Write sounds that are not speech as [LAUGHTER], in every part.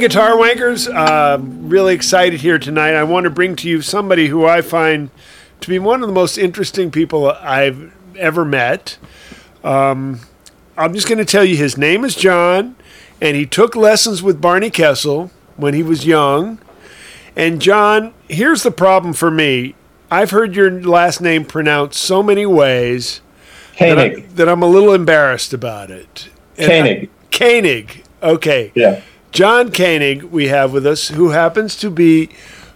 Guitar Wankers. Uh, really excited here tonight. I want to bring to you somebody who I find to be one of the most interesting people I've ever met. Um, I'm just going to tell you his name is John, and he took lessons with Barney Kessel when he was young. And John, here's the problem for me. I've heard your last name pronounced so many ways that, I, that I'm a little embarrassed about it. Koenig. Koenig. Okay. Yeah. John Koenig, we have with us, who happens to be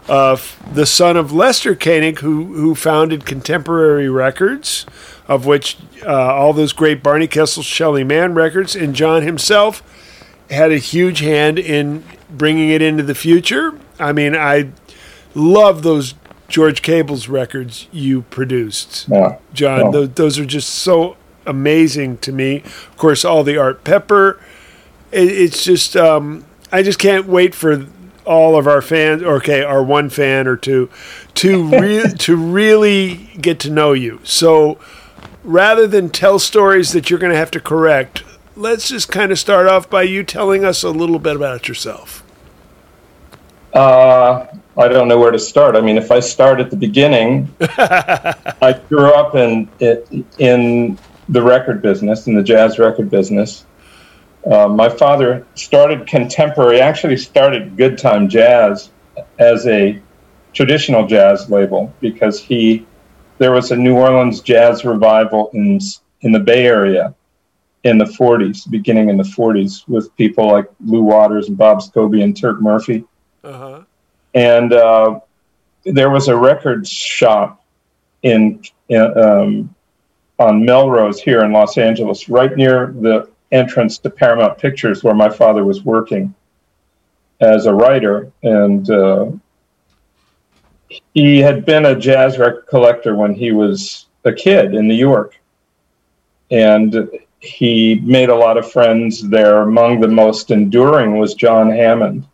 uh, the son of Lester Koenig, who who founded Contemporary Records, of which uh, all those great Barney Kessel, Shelly Manne records, and John himself had a huge hand in bringing it into the future. I mean, I love those George Cables' records you produced, yeah. John. Those, those are just so amazing to me. Of course, all the Art Pepper it, it's just um, I just can't wait for all of our fans, or okay, our one fan or two, to [LAUGHS] re- to really get to know you. So rather than tell stories that you're going to have to correct, let's just kind of start off by you telling us a little bit about yourself. Uh, I don't know where to start. I mean, if I start at the beginning, [LAUGHS] I grew up in in the record business, in the jazz record business. Uh, my father started contemporary, actually started Good Time Jazz as a traditional jazz label because he there was a New Orleans jazz revival in in the Bay Area in the 40s, beginning in the 40s, with people like Lu Watters and Bob Scobey and Turk Murphy. Uh-huh. And uh, there was a record shop in, in um, on Melrose here in Los Angeles, right near the entrance to Paramount Pictures, where my father was working as a writer, and uh, he had been a jazz record collector when he was a kid in New York, and he made a lot of friends there. Among the most enduring was John Hammond,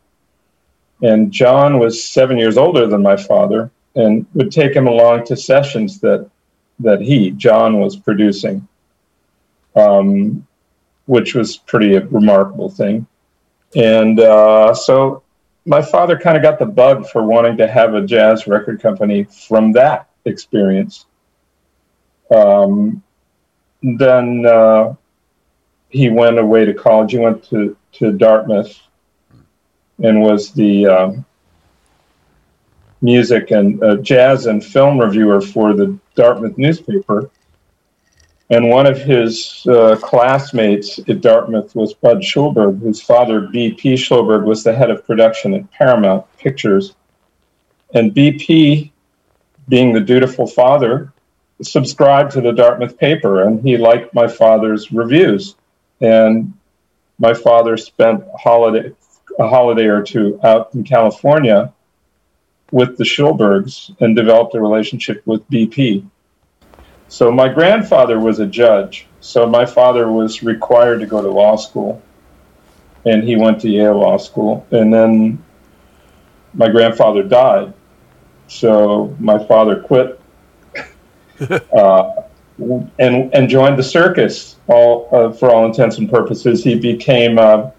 and John was seven years older than my father, and would take him along to sessions that that he John was producing. Um, which was pretty a remarkable thing. And uh, so my father kind of got the bug for wanting to have a jazz record company from that experience. Um, then uh, he went away to college. He went to, to Dartmouth and was the um, music and uh, jazz and film reviewer for the Dartmouth newspaper. And one of his uh, classmates at Dartmouth was Bud Schulberg, whose father, B.P. Schulberg, was the head of production at Paramount Pictures. And B.P., being the dutiful father, subscribed to the Dartmouth paper, and he liked my father's reviews. And my father spent a holiday, a holiday or two out in California with the Schulbergs and developed a relationship with BP. So my grandfather was a judge. So my father was required to go to law school, and he went to Yale Law School. And then my grandfather died, so my father quit [LAUGHS] uh, and and joined the circus. All uh, for all intents and purposes, he became. Uh,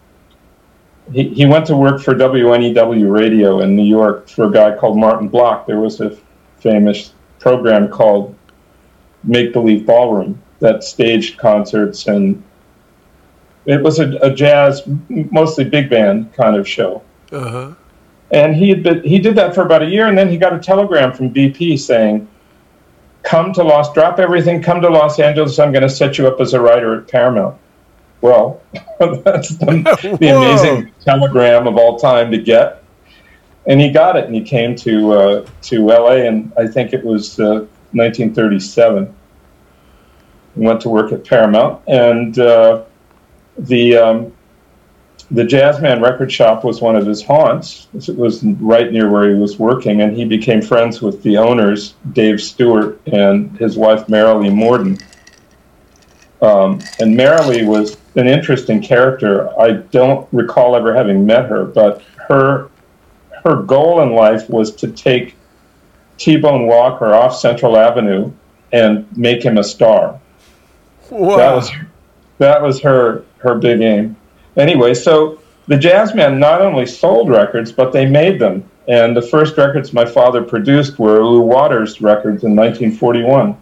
he, he went to work for WNEW Radio in New York for a guy called Martin Block. There was a famous program called make believe ballroom that staged concerts and it was a, a jazz, mostly big band kind of show. Uh-huh. And he had been, he did that for about a year, and then he got a telegram from BP saying, "Come to Los, drop everything, come to Los Angeles. I'm going to set you up as a writer at Paramount." Well, [LAUGHS] that's the, [LAUGHS] the amazing telegram of all time to get, and he got it, and he came to uh, to LA, and I think it was uh, 1937. Went to work at Paramount, and uh, the um, the Jazzman record shop was one of his haunts. It was right near where he was working, and he became friends with the owners, Dave Stewart and his wife, Marili Morden. Um, and Marili was an interesting character. I don't recall ever having met her, but her her goal in life was to take T-Bone Walker off Central Avenue and make him a star. Wow. That was that was her her big aim. Anyway, so the Jazzman not only sold records, but they made them. And the first records my father produced were Lu Watters records in 1941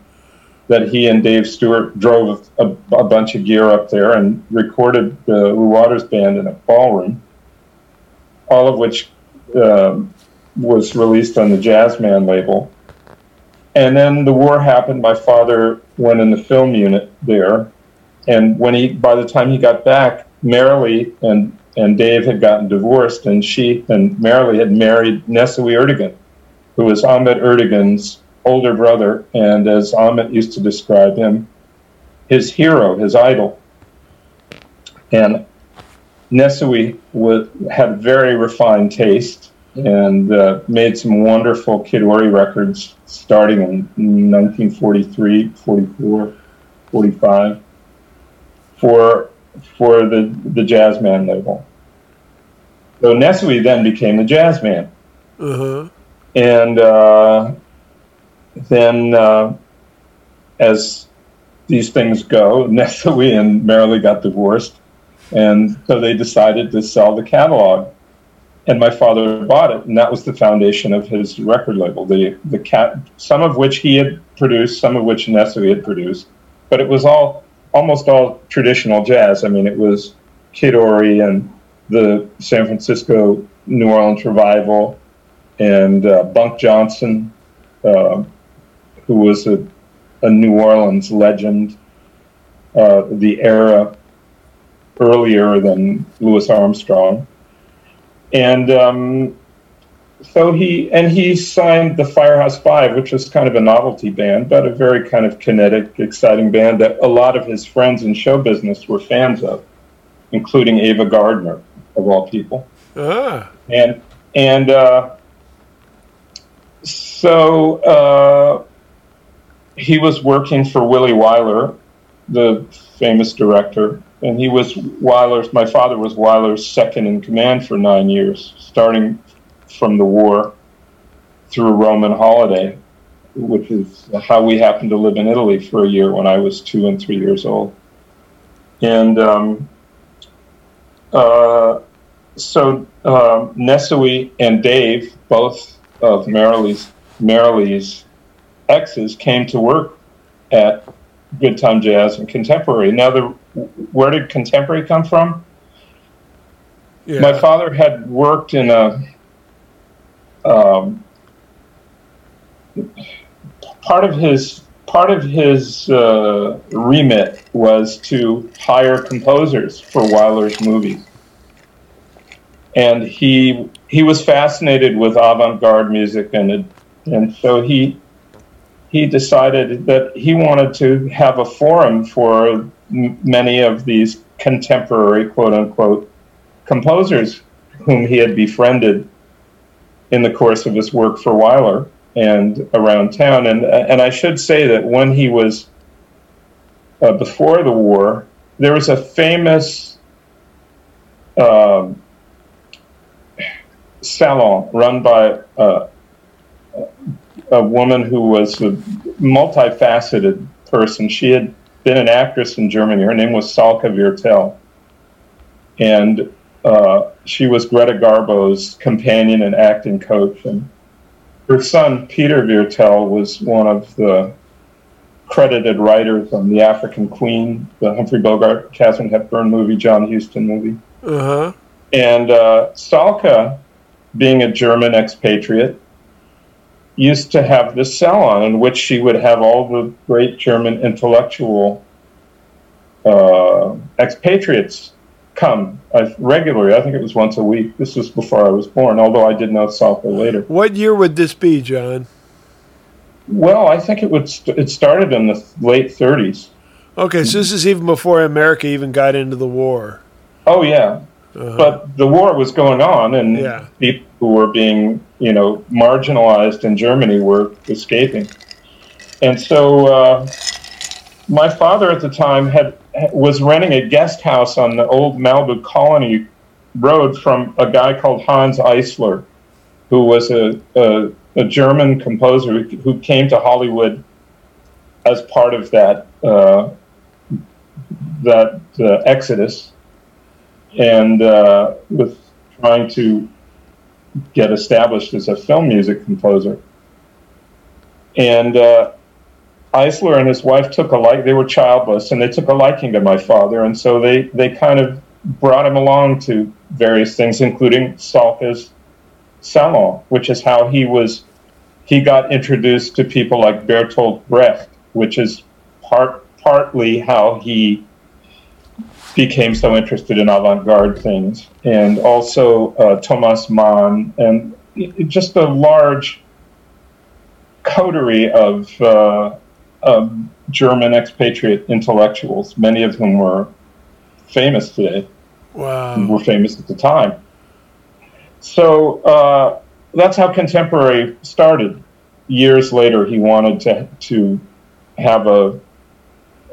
that he and Dave Stewart drove a, a bunch of gear up there and recorded the Lu Watters band in a ballroom, all of which uh, was released on the Jazzman label. And then the war happened. My father went in the film unit there, and when he, by the time he got back, Marili and and Dave had gotten divorced, and she and Marili had married Nesuhi Ertegun, who was Ahmet Ertegun's older brother, and as Ahmet used to describe him, his hero, his idol. And was, had very refined taste and uh, made some wonderful Kid Ory records starting in 1943, 44, 45 for for the the Jazzman label. So Nesuhi then became the Jazzman, uh-huh. and uh, then uh, as these things go, [LAUGHS] Nesuhi and Marili got divorced, and so they decided to sell the catalog. And my father bought it, and that was the foundation of his record label. The the cat, some of which he had produced, some of which Nesuhi had produced, but it was all almost all traditional jazz. I mean, it was Kid Ory and the San Francisco New Orleans revival, and uh, Bunk Johnson, uh, who was a, a, New Orleans legend, uh, the era earlier than Louis Armstrong, and um, so he and he signed the Firehouse Five, which was kind of a novelty band, but a very kind of kinetic, exciting band that a lot of his friends in show business were fans of, including Ava Gardner, of all people. Ah. And and uh, so uh, he was working for Willie Wyler, the famous director, and he was Wyler's. My father was Wyler's second in command for nine years, starting from the war through Roman holiday, which is how we happened to live in Italy for a year when I was two and three years old. And um, uh, so uh, Nesuhi and Dave, both of Marili's exes, came to work at Good Time Jazz and Contemporary. Now, the, where did Contemporary come from? Yeah. My father had worked in a um, part of his part of his uh, remit was to hire composers for Wyler's movies, and he he was fascinated with avant-garde music, and and so he he decided that he wanted to have a forum for many of these contemporary quote unquote composers whom he had befriended in the course of his work for Wyler and around town. And and I should say that when he was uh, before the war, there was a famous um, salon run by uh, a woman who was a multifaceted person. She had been an actress in Germany. Her name was Salka Viertel. And uh, she was Greta Garbo's companion and acting coach, and her son Peter Viertel was one of the credited writers on The African Queen, the Humphrey Bogart, Katharine Hepburn movie, John Huston movie. Uh-huh. And uh, Salka, being a German expatriate, used to have this salon in which she would have all the great German intellectual uh, expatriates come uh, regularly. I think it was once a week. This was before I was born, although I did know Salka later. What year would this be, John? Well, I think it would. St- it started in the late 30s. Okay, so this is even before America even got into the war. Oh yeah, uh-huh. but the war was going on, and yeah. people were being, you know, marginalized in Germany were escaping, and so uh, my father at the time had was renting a guest house on the old Malibu Colony Road from a guy called Hanns Eisler, who was a, a, a German composer who came to Hollywood as part of that uh, that uh, exodus. and uh, was trying to get established as a film music composer. And uh, Eisler and his wife took a like. They were childless, and they took a liking to my father, and so they they kind of brought him along to various things, including Salka's salon, which is how he was. He got introduced to people like Bertolt Brecht, which is part partly how he became so interested in avant-garde things, and also uh, Thomas Mann, and just a large coterie of, uh, German expatriate intellectuals, many of whom were famous today. Wow. Were famous at the time. So uh, that's how contemporary started. Years later, he wanted to to have a,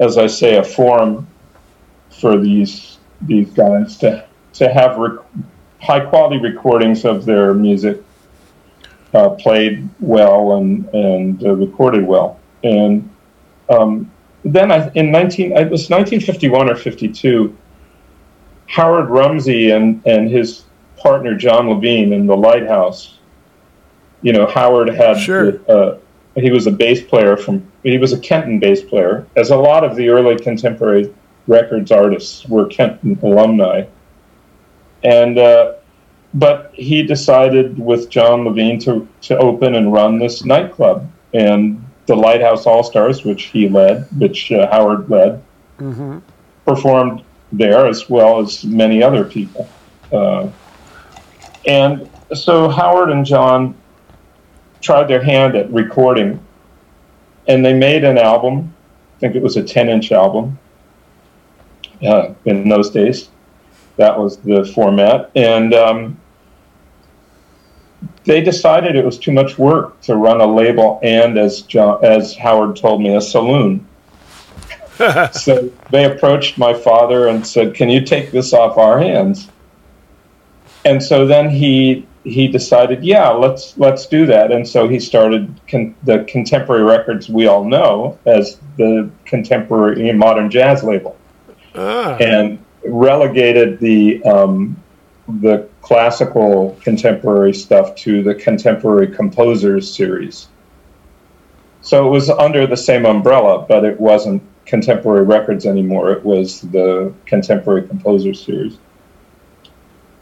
as I say, a forum for these these guys to to have rec- high quality recordings of their music uh, played well and and uh, recorded well. And um, then I, in 19 it was 1951 or 52. Howard Rumsey and and his partner John Levine in the Lighthouse. You know, Howard had sure. uh, he was a bass player from he was a Kenton bass player, as a lot of the early contemporary records artists were Kenton alumni. And uh, but he decided with John Levine to to open and run this nightclub and the Lighthouse All Stars, which he led, which uh, Howard led, mm-hmm. performed there as well as many other people. Uh, and so Howard and John tried their hand at recording, and they made an album. I think it was a 10 inch album uh, in those days. That was the format. And um, they decided it was too much work to run a label and, as, John, as Howard told me, a saloon. [LAUGHS] so they approached my father and said, Can you take this off our hands? And so then he he decided, yeah, let's let's do that. And so he started con- the contemporary records we all know as the contemporary modern jazz label ah. and relegated the um, the classical contemporary stuff to the contemporary composers series. So it was under the same umbrella, but it wasn't contemporary records anymore. It was the contemporary composers series.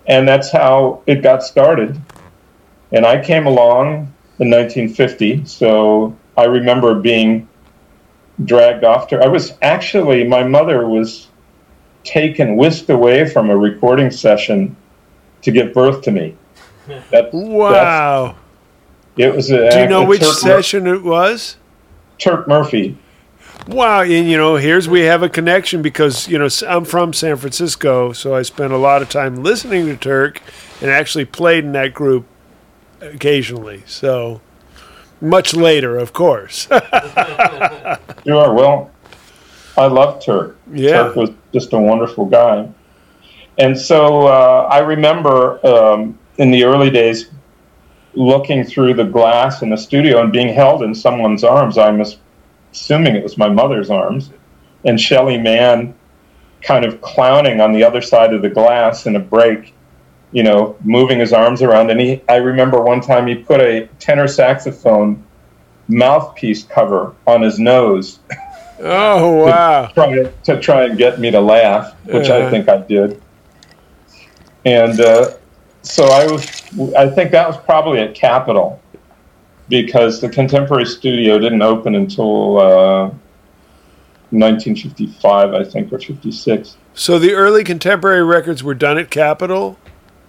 And that's how it got started. And I came along in 1950, so I remember being dragged off to. I was actually, my mother was taken, whisked away from a recording session to give birth to me. That, wow. It was a. Do you know which Turk session Mur- it was? Turk Murphy. Wow, and you know, here's we have a connection because you know I'm from San Francisco, so I spent a lot of time listening to Turk, and actually played in that group occasionally. So much later, of course. [LAUGHS] sure. Well, I love Turk. Yeah. Turk was just a wonderful guy. And so uh, I remember um, in the early days looking through the glass in the studio and being held in someone's arms. I'm assuming it was my mother's arms, and Shelly Manne kind of clowning on the other side of the glass in a break, you know, moving his arms around. And he, I remember one time he put a tenor saxophone mouthpiece cover on his nose. [LAUGHS] Oh wow! to, try, to try and get me to laugh, which uh-huh. I think I did. And uh, so I was, I think that was probably at Capitol because the Contemporary Studio didn't open until uh, 1955, I think, or 56. So the early contemporary records were done at Capitol.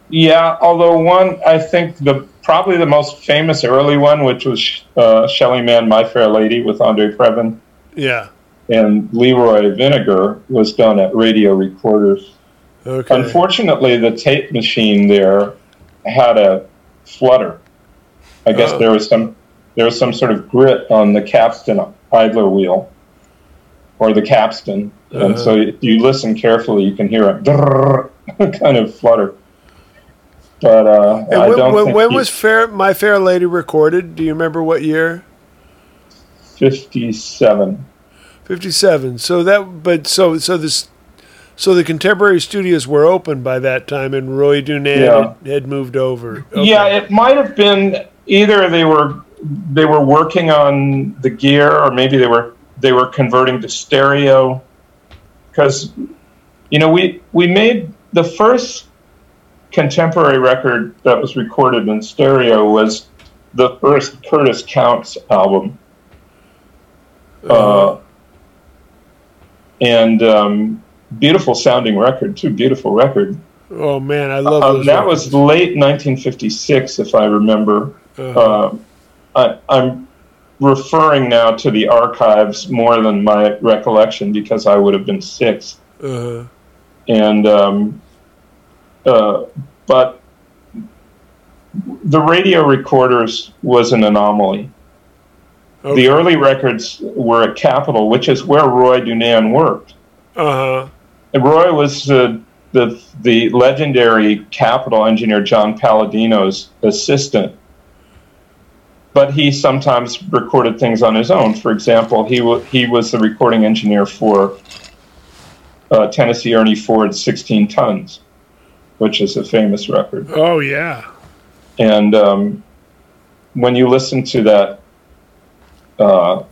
Yeah, although one, I think the probably the most famous early one, which was uh, Shelly Manne, My Fair Lady, with Andre Previn. Yeah. And Leroy Vinnegar was done at Radio Recorders. Okay. Unfortunately, the tape machine there had a flutter. I guess oh. there was some there was some sort of grit on the capstan idler wheel or the capstan, uh-huh. and so if you listen carefully, you can hear a [LAUGHS] kind of flutter. But uh, I when, don't when, when was Fair My Fair Lady recorded? Do you remember what year? Fifty-seven. Fifty-seven. So that, but so so this So the contemporary studios were open by that time, and Roy DuNann Yeah. had, had moved over. Okay. Yeah, it might have been either they were they were working on the gear, or maybe they were they were converting to stereo. Because, you know, we we made the first contemporary record that was recorded in stereo was the first Curtis Counce album. Uh, and um, beautiful sounding record, too. Beautiful record. oh man, I love Um, those. that was late 1956, if I remember. Uh-huh. Uh, I, I'm referring now to the archives more than my recollection because I would have been six. uh-huh. And um, uh, but the radio recorders was an anomaly. Okay. The early records were at Capitol, which is where Roy DuNann worked. uh-huh. And Roy was uh, the the legendary Capitol engineer John Palladino's assistant, but he sometimes recorded things on his own. For example, he wa he was the recording engineer for uh, Tennessee Ernie Ford's "16 Tons," which is a famous record. Oh yeah. And um, when you listen to that uh,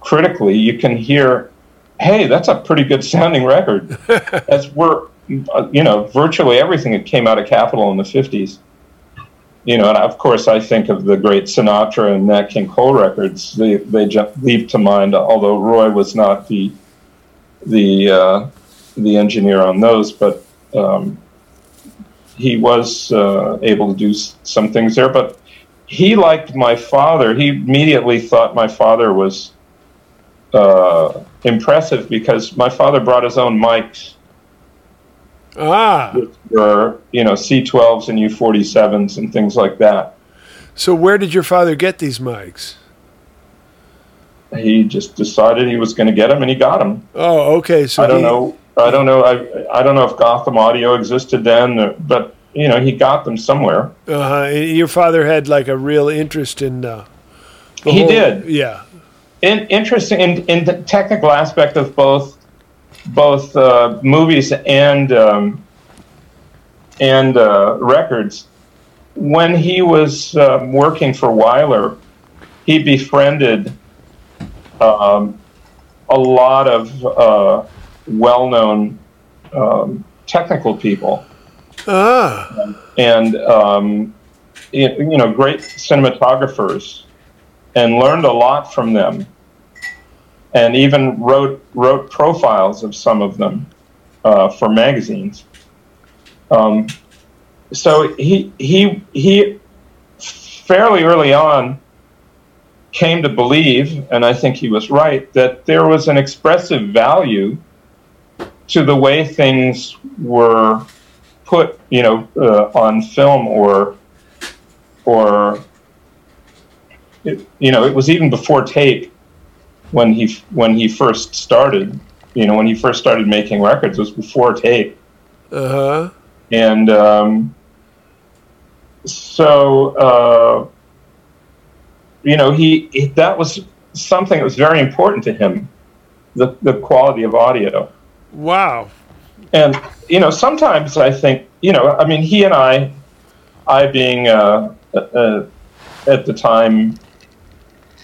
critically, you can hear, "Hey, that's a pretty good sounding record." [LAUGHS] As we're, uh, you know, virtually everything that came out of Capitol in the '50s. You know, and of course, I think of the great Sinatra and Nat King Cole records. They they leap to mind. Although Roy was not the the uh, the engineer on those, but um, he was uh, able to do some things there. But he liked my father. He immediately thought my father was uh, impressive because my father brought his own mics, Ah. which were you know C12s and U47s and things like that. So where did your father get these mics? He just decided he was going to get them, and he got them. Oh, okay. So I don't he- know. I don't know. I I don't know if Gotham Audio existed then, but you know he got them somewhere. Uh-huh. Your father had like a real interest in. Uh, He whole- did. Yeah. in, interesting in, in the technical aspect of both both uh, movies and um, and uh, records. When he was uh, working for Wyler, he befriended um, a lot of uh, well-known um, technical people Ah. and um, you you know great cinematographers and learned a lot from them and even wrote wrote profiles of some of them uh, for magazines um, so he he he fairly early on came to believe and I think he was right that there was an expressive value to the way things were put, you know, uh, on film or, or, it, you know, it was even before tape when he when he first started. You know, when he first started making records, it was before tape, Uh huh. and um, so uh, you know, he, he that was something that was very important to him, the the quality of audio. Wow. And you know, sometimes I think, you know, I mean, he and I, I being uh, uh, at the time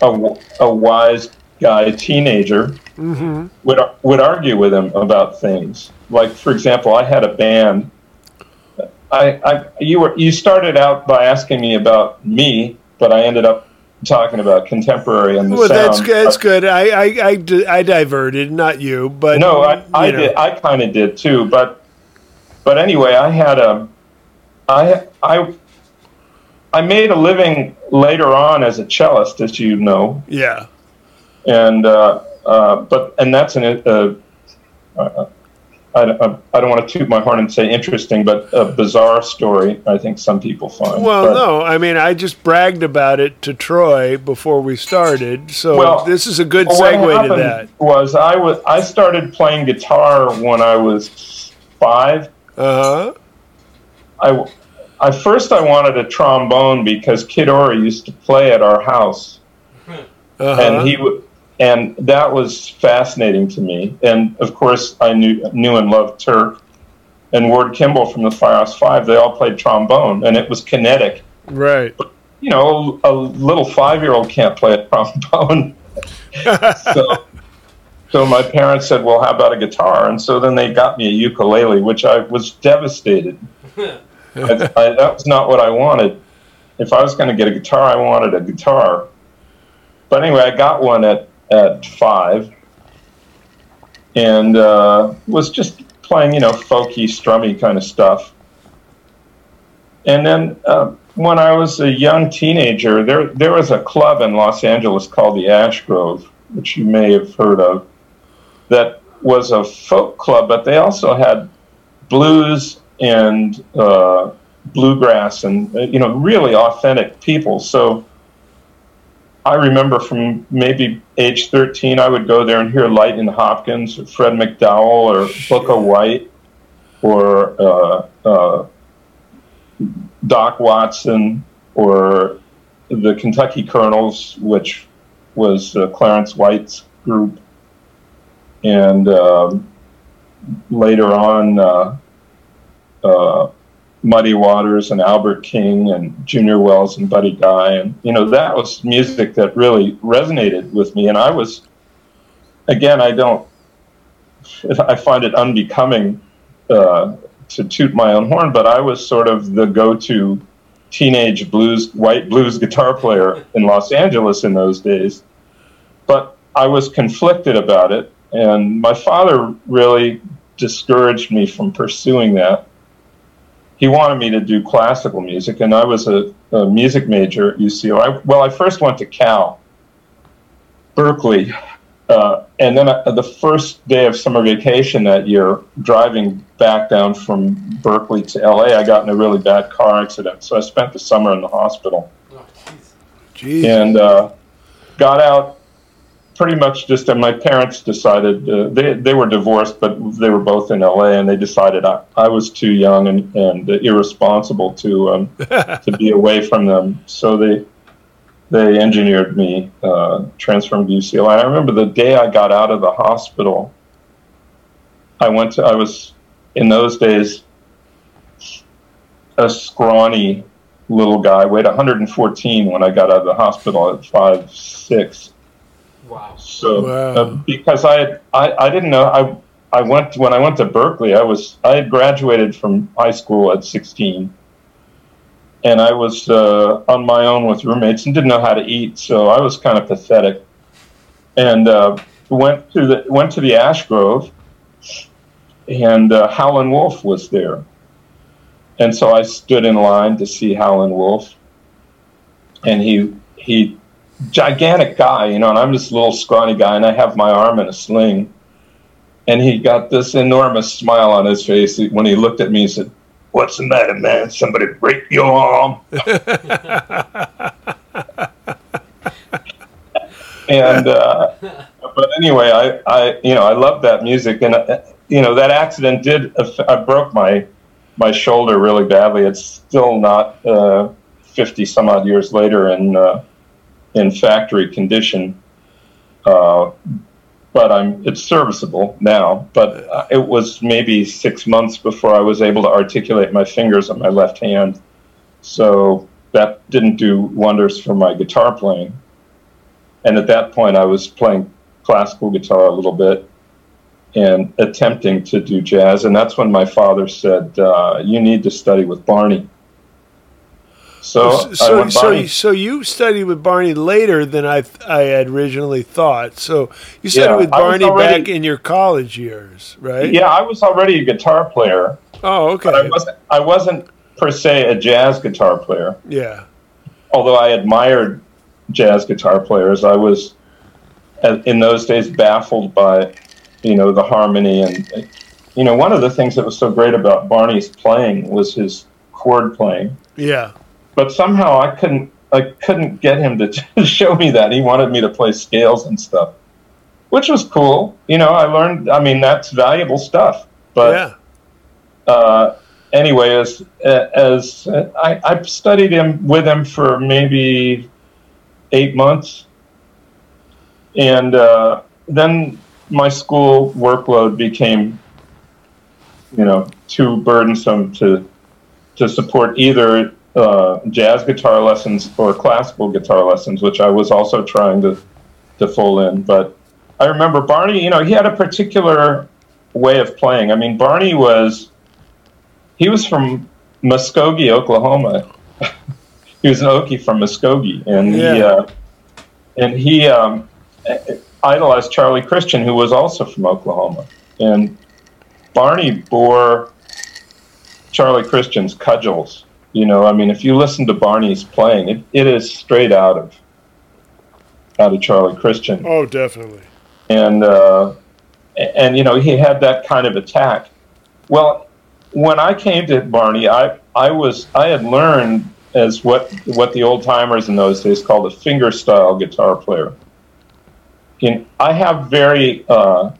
a, a wise guy, teenager, Mm-hmm. would would argue with him about things. Like, for example, I had a band. I, I you were you started out by asking me about me, but I ended up talking about contemporary and the Well, sound. that's good. That's good. I, I, I, I diverted, not you, but no, I, I know. did. I kind of did too. But but anyway, I had a I I I made a living later on as a cellist, as you know, Yeah. and uh, uh, but and that's an uh, uh, I, I, I don't want to toot my horn and say interesting, but a bizarre story. I think some people find. Well, But- no, I mean, I just bragged about it to Troy before we started, so Well, this is a good Well, segue to that. Was I was I started playing guitar when I was five. Uh huh. I, I first I wanted a trombone because Kid Ory used to play at our house, Uh-huh. and he would and that was fascinating to me. And of course, I knew knew and loved Turk and Ward Kimball from the Firehouse Five. They all played trombone, and it was kinetic. Right. You know, a little five year old can't play a trombone. [LAUGHS] so, so my parents said, "Well, how about a guitar?" And so then they got me a ukulele, which I was devastated. [LAUGHS] I, I, that was not what I wanted. If I was going to get a guitar, I wanted a guitar. But anyway, I got one at at five, and uh, was just playing, you know, folky, strummy kind of stuff. And then uh, when I was a young teenager, there there was a club in Los Angeles called the Ash Grove, which you may have heard of, that was a folk club, but they also had blues and uh, bluegrass and you know really authentic people. So I remember from maybe age 13, I would go there and hear Lightning Hopkins, or Fred McDowell, or Booker White, or uh, uh, Doc Watson, or the Kentucky Colonels, which was uh, Clarence White's group, and um, later on uh, uh, Muddy Waters and Albert King and Junior Wells and Buddy Guy. And, you know, that was music that really resonated with me. And I was, again, I don't, I find it unbecoming uh, to toot my own horn, but I was sort of the go to teenage blues, white blues guitar player in Los Angeles in those days. But I was conflicted about it. And my father really discouraged me from pursuing that he wanted me to do classical music, and I was a, a music major at UCO. I, well, I first went to Cal, Berkeley, uh, and then I, uh, the first day of summer vacation that year, driving back down from Berkeley to LA, I got in a really bad car accident. So I spent the summer in the hospital. Oh, and uh, got out pretty much just uh, my parents decided uh, they they were divorced, but they were both in LA, and they decided I, I was too young and, and irresponsible to um, [LAUGHS] to be away from them. So they they engineered me uh, transferring to UCLA. I remember the day I got out of the hospital. I went to I was in those days a scrawny little guy, weighed 114 when I got out of the hospital at five six Wow. So wow. Uh, because I, had, I I didn't know I I went when I went to Berkeley. I was I had graduated from high school at 16 and I was uh, on my own with roommates and didn't know how to eat so I was kind of pathetic and uh, went to the went to the Ash Grove and uh, Howlin' Wolf was there and so I stood in line to see Howlin' Wolf and he he gigantic guy, you know, and I'm this little scrawny guy, and I have my arm in a sling. And he got this enormous smile on his face when he looked at me. He said, "What's the matter, man? Somebody break your arm?" [LAUGHS] and uh, but anyway, I, I you know I love that music, and uh, you know that accident did I broke my my shoulder really badly. It's still not uh, fifty some odd years later, and uh, in factory condition. Uh, but I'm it's serviceable now. But uh, it was maybe six months before I was able to articulate my fingers on my left hand. So that didn't do wonders for my guitar playing. And at that point, I was playing classical guitar a little bit and attempting to do jazz. And that's when my father said, uh, "You need to study with Barney." So, so, so, so, you studied with Barney later than I I had originally thought. So you studied yeah, with Barney already, back in your college years, right? Yeah, I was already a guitar player. Oh, okay. I wasn't. I wasn't per se a jazz guitar player. Yeah. Although I admired jazz guitar players, I was uh, in those days baffled by, you know, the harmony and, you know, one of the things that was so great about Barney's playing was his chord playing. Yeah but somehow I couldn't I couldn't get him to [LAUGHS] show me that. He wanted me to play scales and stuff, which was cool. You know, I learned. I mean, that's valuable stuff. But yeah. uh, anyway, as as I, I studied him with him for maybe eight months, and uh, then my school workload became, you know, too burdensome to to support either uh, jazz guitar lessons or classical guitar lessons, which I was also trying to to fold in. But I remember Barney. You know, he had a particular way of playing. I mean, Barney was he was from Muskogee, Oklahoma. [LAUGHS] he was an Okie from Muskogee, and yeah. he uh, and he um, idolized Charlie Christian, who was also from Oklahoma. And Barney bore Charlie Christian's cudgels. You know, I mean, if you listen to Barney's playing, it, it is straight out of out of Charlie Christian. Oh, definitely. And uh, and you know, he had that kind of attack. Well, when I came to Barney, I I was I had learned as what what the old timers in those days called a finger style guitar player in, I have very uh,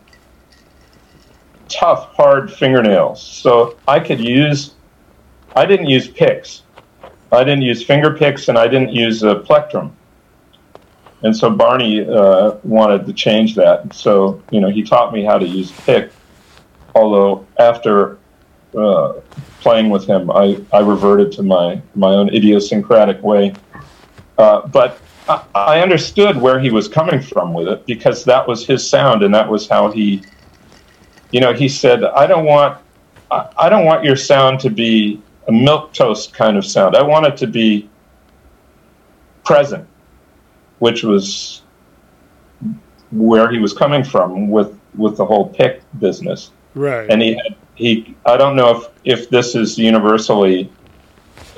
tough, hard fingernails, so I could use. I didn't use picks. I didn't use finger picks, and I didn't use a plectrum. And so Barney uh, wanted to change that. So you know, he taught me how to use pick. Although after uh, playing with him, I, I reverted to my my own idiosyncratic way. Uh, but I understood where he was coming from with it because that was his sound and that was how he, you know, he said, "I don't want, I don't want your sound to be a milk toast kind of sound. I want it to be present," which was where he was coming from with with the whole pick business. Right. And he had, he I don't know if if this is universally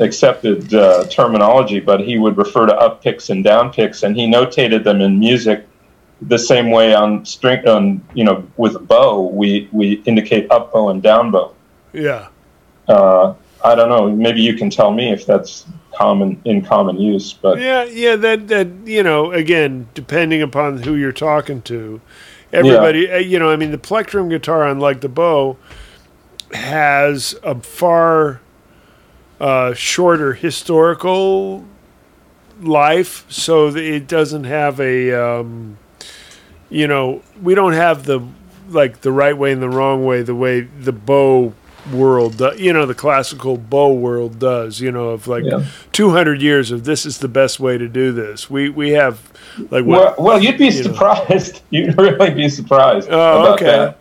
accepted uh, terminology, but he would refer to up picks and down picks, and he notated them in music the same way on string on you know with a bow we we indicate up bow and down bow. Yeah. Uh, I don't know. Maybe you can tell me if that's common in common use, but yeah, yeah. That that you know, again, depending upon who you're talking to, everybody. Yeah. Uh, you know, I mean, the plectrum guitar, unlike the bow, has a far uh, shorter historical life, so it doesn't have a, um, you know, we don't have the like the right way and the wrong way, the way the bow world, you know, the classical bow world does. You know, of like yeah. 200 years of this is the best way to do this. We we have like what, well, well you'd be you surprised. Know. [LAUGHS] You'd really be surprised oh, about okay. that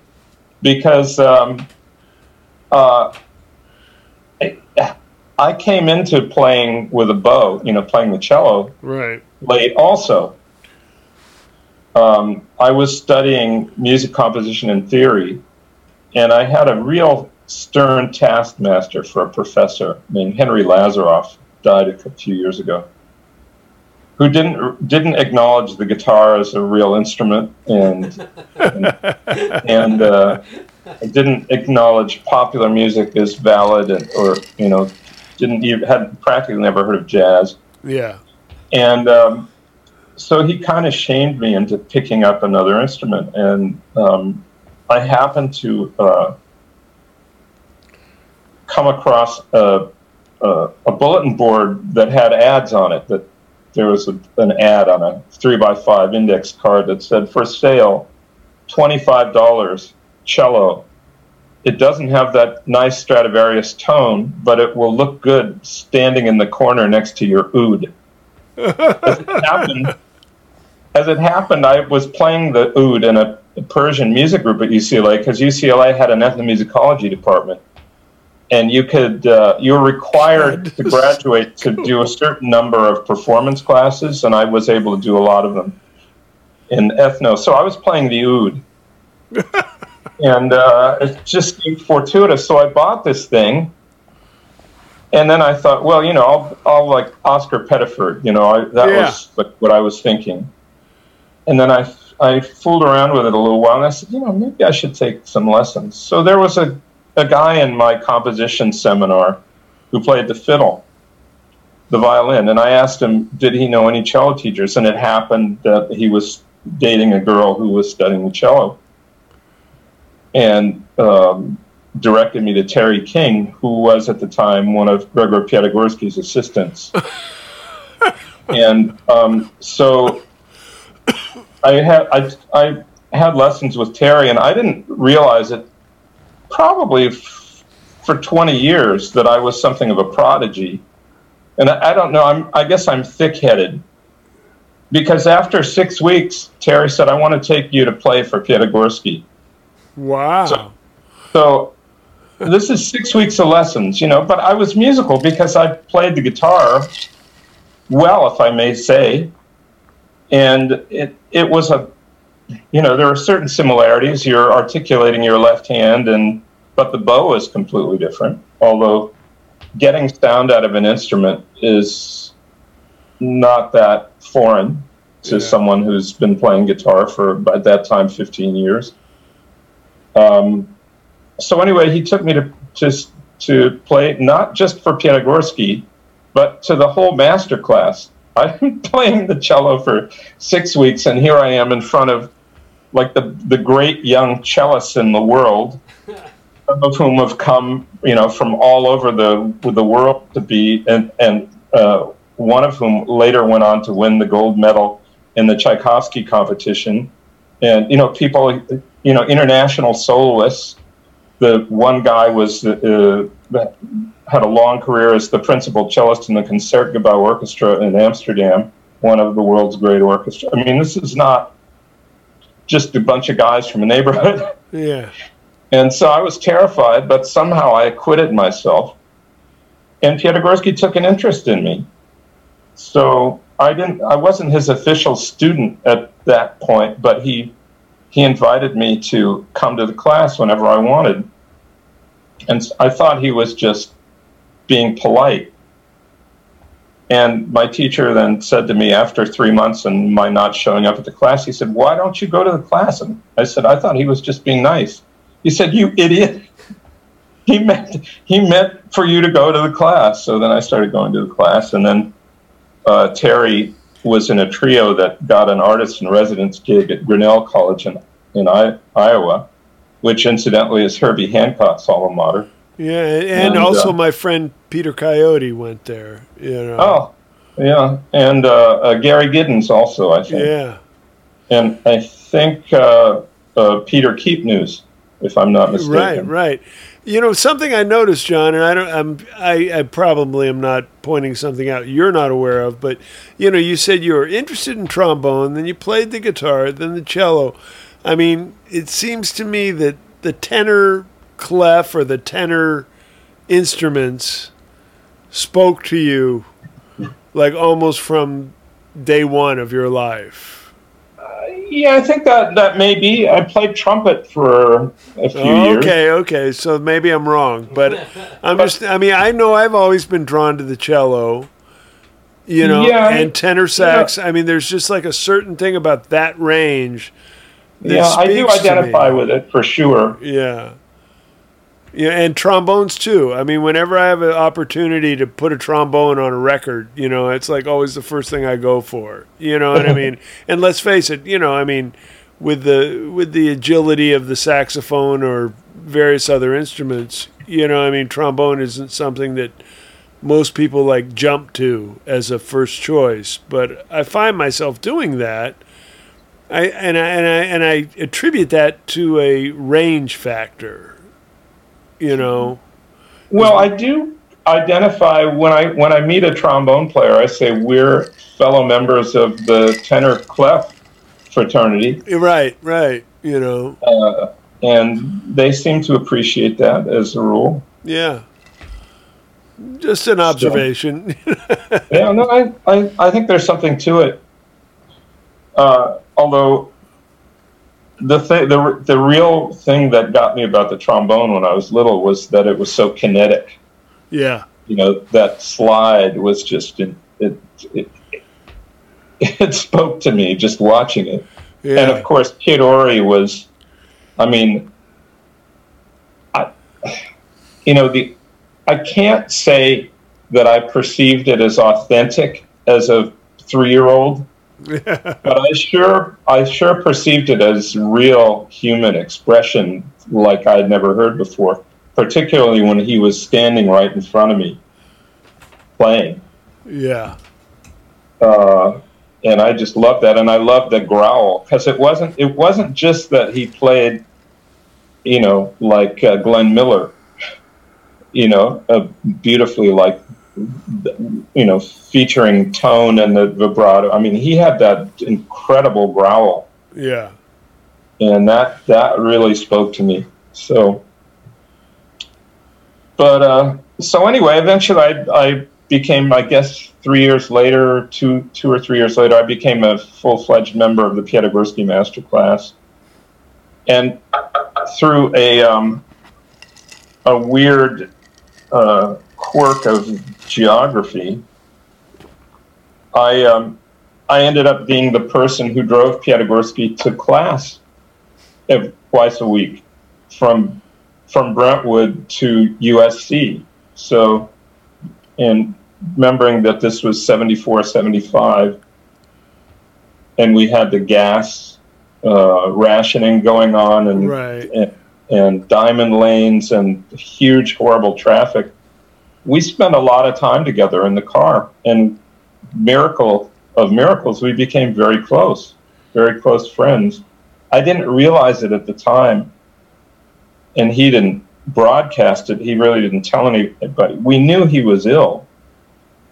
because. Um, uh, I came into playing with a bow, you know, playing the cello right. late also. Um, I was studying music composition and theory, and I had a real stern taskmaster for a professor named Henri Lazarof, died a few years ago, who didn't didn't acknowledge the guitar as a real instrument and and, [LAUGHS] and uh, didn't acknowledge popular music as valid and, or you know didn't even had practically never heard of jazz. Yeah, and um, so he kind of shamed me into picking up another instrument, and um, I happened to uh, come across a, a, a, bulletin board that had ads on it. That there was a, an ad on a three by five index card that said for sale, twenty five dollars cello it doesn't have that nice Stradivarius tone, but it will look good standing in the corner next to your oud. as, it happened, as it happened, I was playing the oud in a Persian music group at UCLA because UCLA had an ethnomusicology department, and you could uh, you were required [LAUGHS] to graduate to do a certain number of performance classes, and I was able to do a lot of them in ethno. So I was playing the oud. [LAUGHS] and uh, it just seemed fortuitous. So I bought this thing, and then I thought, well, you know, I'll, I'll like Oscar Pettiford. You know, I, that yeah. was like what I was thinking. And then I I fooled around with it a little while, and I said, you know, maybe I should take some lessons. So there was a a guy in my composition seminar who played the fiddle, the violin, and I asked him, did he know any cello teachers? And it happened that he was dating a girl who was studying the cello and um, directed me to Terry King, who was at the time one of Gregor Piatigorsky's assistants. [LAUGHS] and um, so I had I, I had lessons with Terry, and I didn't realize it probably f- for 20 years that I was something of a prodigy. And I, I don't know. I'm I guess I'm thick-headed because after six weeks, Terry said, "I want to take you to play for Piatigorsky." Wow. So, so this is six weeks of lessons, you know. But I was musical because I played the guitar well, if I may say, and it it was a, you know, there are certain similarities. You're articulating your left hand, and but the bow is completely different. Although getting sound out of an instrument is not that foreign to Yeah. someone who's been playing guitar for at that time 15 years. Um, so anyway, he took me to just to play not just for Piatigorsky, but to the whole master class. [LAUGHS] I've been playing the cello for six weeks, and here I am in front of like the the great young cellists in the world, some of whom have come, you know, from all over the the world to be, and and uh, one of whom later went on to win the gold medal in the Tchaikovsky competition, and you know, people, you know, international soloists. The one guy was uh, had a long career as the principal cellist in the Concertgebouw Orchestra in Amsterdam, one of the world's great orchestras. I mean, this is not just a bunch of guys from a neighborhood. [LAUGHS] Yeah. And so I was terrified, but somehow I acquitted myself. And Piatigorsky took an interest in me. So I didn't I wasn't his official student at that point, but he he invited me to come to the class whenever I wanted. And I thought he was just being polite. And my teacher then said to me after three months and my not showing up at the class, he said, Why don't you go to the class? And I said, I thought he was just being nice. He said, You idiot. [LAUGHS] He meant he meant for you to go to the class. So then I started going to the class, and then uh, Terry was in a trio that got an artist in residence gig at Grinnell College in, in I, Iowa, which incidentally is Herbie Hancock's alma mater. Yeah, and, And, also uh, my friend Peter Coyote went there. You know. Oh, yeah, and uh, uh, Gary Giddins also, I think, Yeah. and I think uh, uh, Peter Keepnews, if I'm not mistaken. Right, right. You know something I noticed, John, and I don't. I'm. I, I probably am not pointing something out you're not aware of, but you know, you said you were interested in trombone, then you played the guitar, then the cello. I mean, it seems to me that the tenor clef or the tenor instruments spoke to you like almost from day one of your life. Uh, yeah, I think that that may be. I played trumpet for a few years. Okay, okay. So maybe I'm wrong, but I'm just. I mean, I know I've always been drawn to the cello, you know, Yeah, and tenor sax. I mean, there's just like a certain thing about that range. that Yeah, I do identify with it for sure. Yeah. Yeah, and trombones too. I mean, whenever I have an opportunity to put a trombone on a record, you know, it's like always the first thing I go for. You know what I mean? [LAUGHS] And let's face it, you know, I mean, with the with the agility of the saxophone or various other instruments, you know, I mean, trombone isn't something that most people like jump to as a first choice, but I find myself doing that. I and I and I and I attribute that to a range factor. You know, Well, I do identify when I when I meet a trombone player, I say we're fellow members of the tenor clef fraternity, right, right. You know, uh, and they seem to appreciate that as a rule. yeah. Just an observation. [LAUGHS] Yeah, no, I, I, I think there's something to it. Uh, although the thing, the the real thing that got me about the trombone when I was little was that it was so kinetic. yeah, You know, that slide was just it it it, [LAUGHS] it spoke to me just watching it. yeah. And of course, Kid Ory was, I mean, I, you know, the I can't say that I perceived it as authentic as a three-year-old, but I sure I sure perceived it as real human expression, like I'd never heard before. Particularly when he was standing right in front of me, playing. yeah, Uh, and I just loved that, and I loved the growl because it wasn't it wasn't just that he played, you know, like uh, Glenn Miller, you know, uh, beautifully like, you know, featuring tone and the vibrato. I mean, he had that incredible growl. Yeah, and that that really spoke to me. So, but uh, so anyway, eventually I I became, I guess, three years later, two two or three years later, I became a full fledged member of the Piatigorsky Master Class, and through a um, a weird uh, quirk of geography, I um, I ended up being the person who drove Piatigorsky to class twice a week from from Brentwood to USC. So and remembering that this was 74, 75, and we had the gas uh, rationing going on and, right. and, and diamond lanes and huge, horrible traffic. We spent a lot of time together in the car, and miracle of miracles, we became very close, very close friends. I didn't realize it at the time, and he didn't broadcast it. He really didn't tell anybody. We knew he was ill,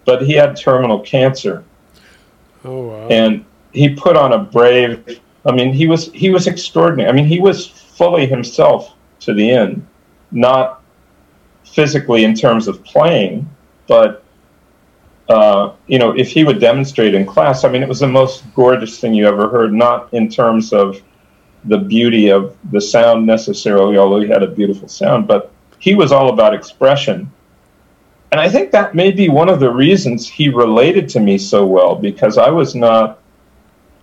but he had terminal cancer. Oh wow! And he put on a brave. I mean, he was he was extraordinary. I mean, he was fully himself to the end, not physically in terms of playing, but uh, you know, if he would demonstrate in class, I mean, it was the most gorgeous thing you ever heard. Not in terms of the beauty of the sound necessarily, although he had a beautiful sound, but he was all about expression. And I think that may be one of the reasons he related to me so well, because I was not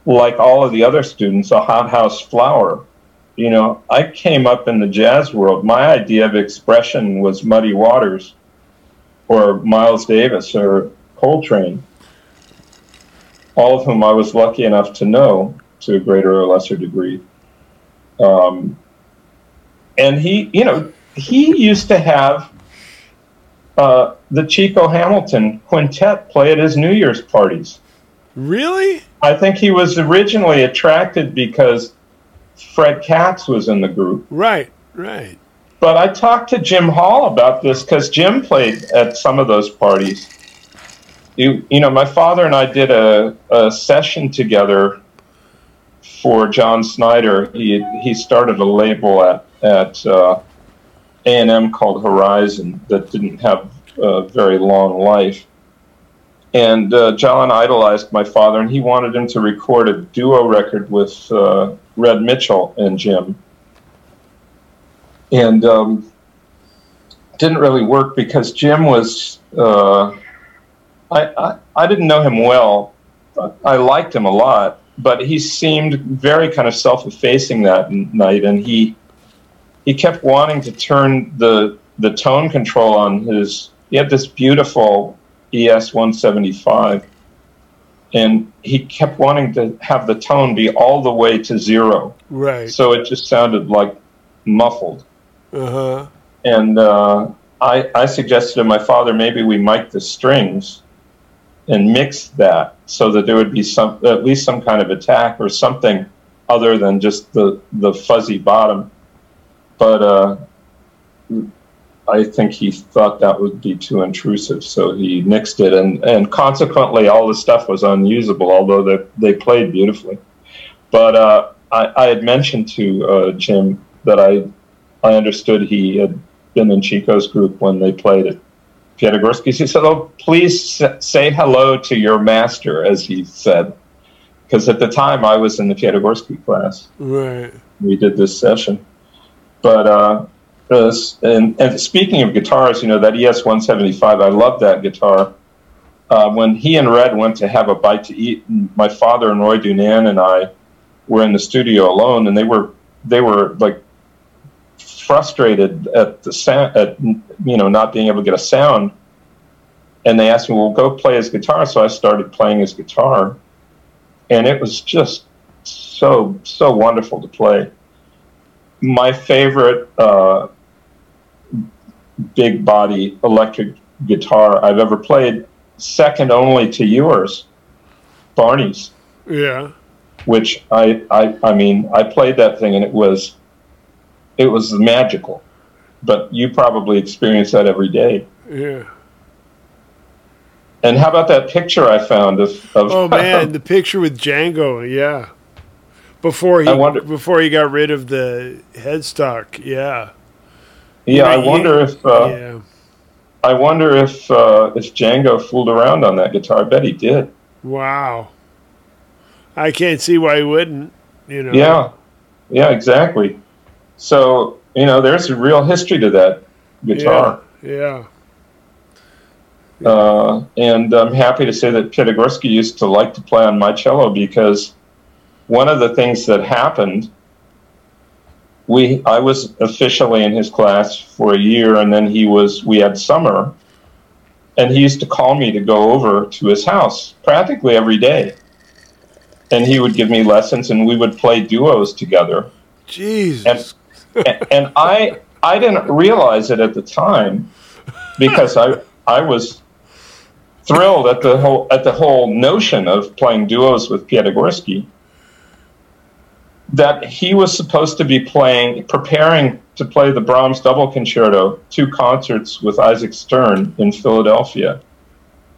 like all of the other students, a hothouse flower. You know, I came up in the jazz world. My idea of expression was Muddy Waters or Miles Davis or Coltrane, all of whom I was lucky enough to know to a greater or lesser degree. Um, and he, you know, he used to have uh, the Chico Hamilton quintet play at his New Year's parties. Really? I think he was originally attracted because Fred Katz was in the group. Right, right. But I talked to Jim Hall about this because Jim played at some of those parties. You, you know, my father and I did a, a session together for John Snyder. He he started a label at at uh, A and M called Horizon that didn't have a very long life. And uh, John idolized my father, and he wanted him to record a duo record with uh, Red Mitchell and Jim. And um, didn't really work because Jim was. Uh, I, I I didn't know him well. I liked him a lot, but he seemed very kind of self-effacing that night, and he he kept wanting to turn the the tone control on his. He had this beautiful ES 175, and he kept wanting to have the tone be all the way to zero. Right. So it just sounded like muffled. Uh-huh. And uh, I I suggested to my father maybe we mic the strings and mix that so that there would be some at least some kind of attack or something other than just the the fuzzy bottom. But uh, I think he thought that would be too intrusive, so he nixed it, and and consequently all the stuff was unusable, although they they played beautifully. But uh, I, I had mentioned to uh, Jim that I I understood he had been in Chico's group when they played it Piatigorsky. He said, "Oh, please say hello to your master," as he said, because at the time I was in the Piatigorsky class. Right. We did this session, but uh, and, and speaking of guitars, you know that ES 175. I love that guitar. Uh, when he and Red went to have a bite to eat, my father and Roy DuNann and I were in the studio alone, and they were they were like frustrated at the sound, at you know not being able to get a sound. And they asked me, "Well, go play his guitar." So I started playing his guitar, and it was just so so wonderful to play. My favorite uh, big body electric guitar I've ever played, second only to yours, Barney's. Yeah. Which I, I I mean I played that thing and it was it was magical. But you probably experience that every day. Yeah. And how about that picture I found of, of Oh man, [LAUGHS] the picture with Django, yeah. Before he wonder- before he got rid of the headstock, yeah. yeah, I Yeah, wonder if uh, yeah. I wonder if uh, if Django fooled around on that guitar. I bet he did. Wow. I can't see why he wouldn't, you know. Yeah, yeah, exactly. So you know, there's a real history to that guitar, Yeah. uh, and I'm happy to say that Piatigorsky used to like to play on my cello because one of the things that happened, we I was officially in his class for a year, and then he was we had summer, and he used to call me to go over to his house practically every day, and he would give me lessons, and we would play duos together. Jesus. and, and I I didn't realize it at the time because I I was thrilled at the whole at the whole notion of playing duos with Piatigorsky. That he was supposed to be playing, preparing to play the Brahms double concerto, two concerts with Isaac Stern in Philadelphia,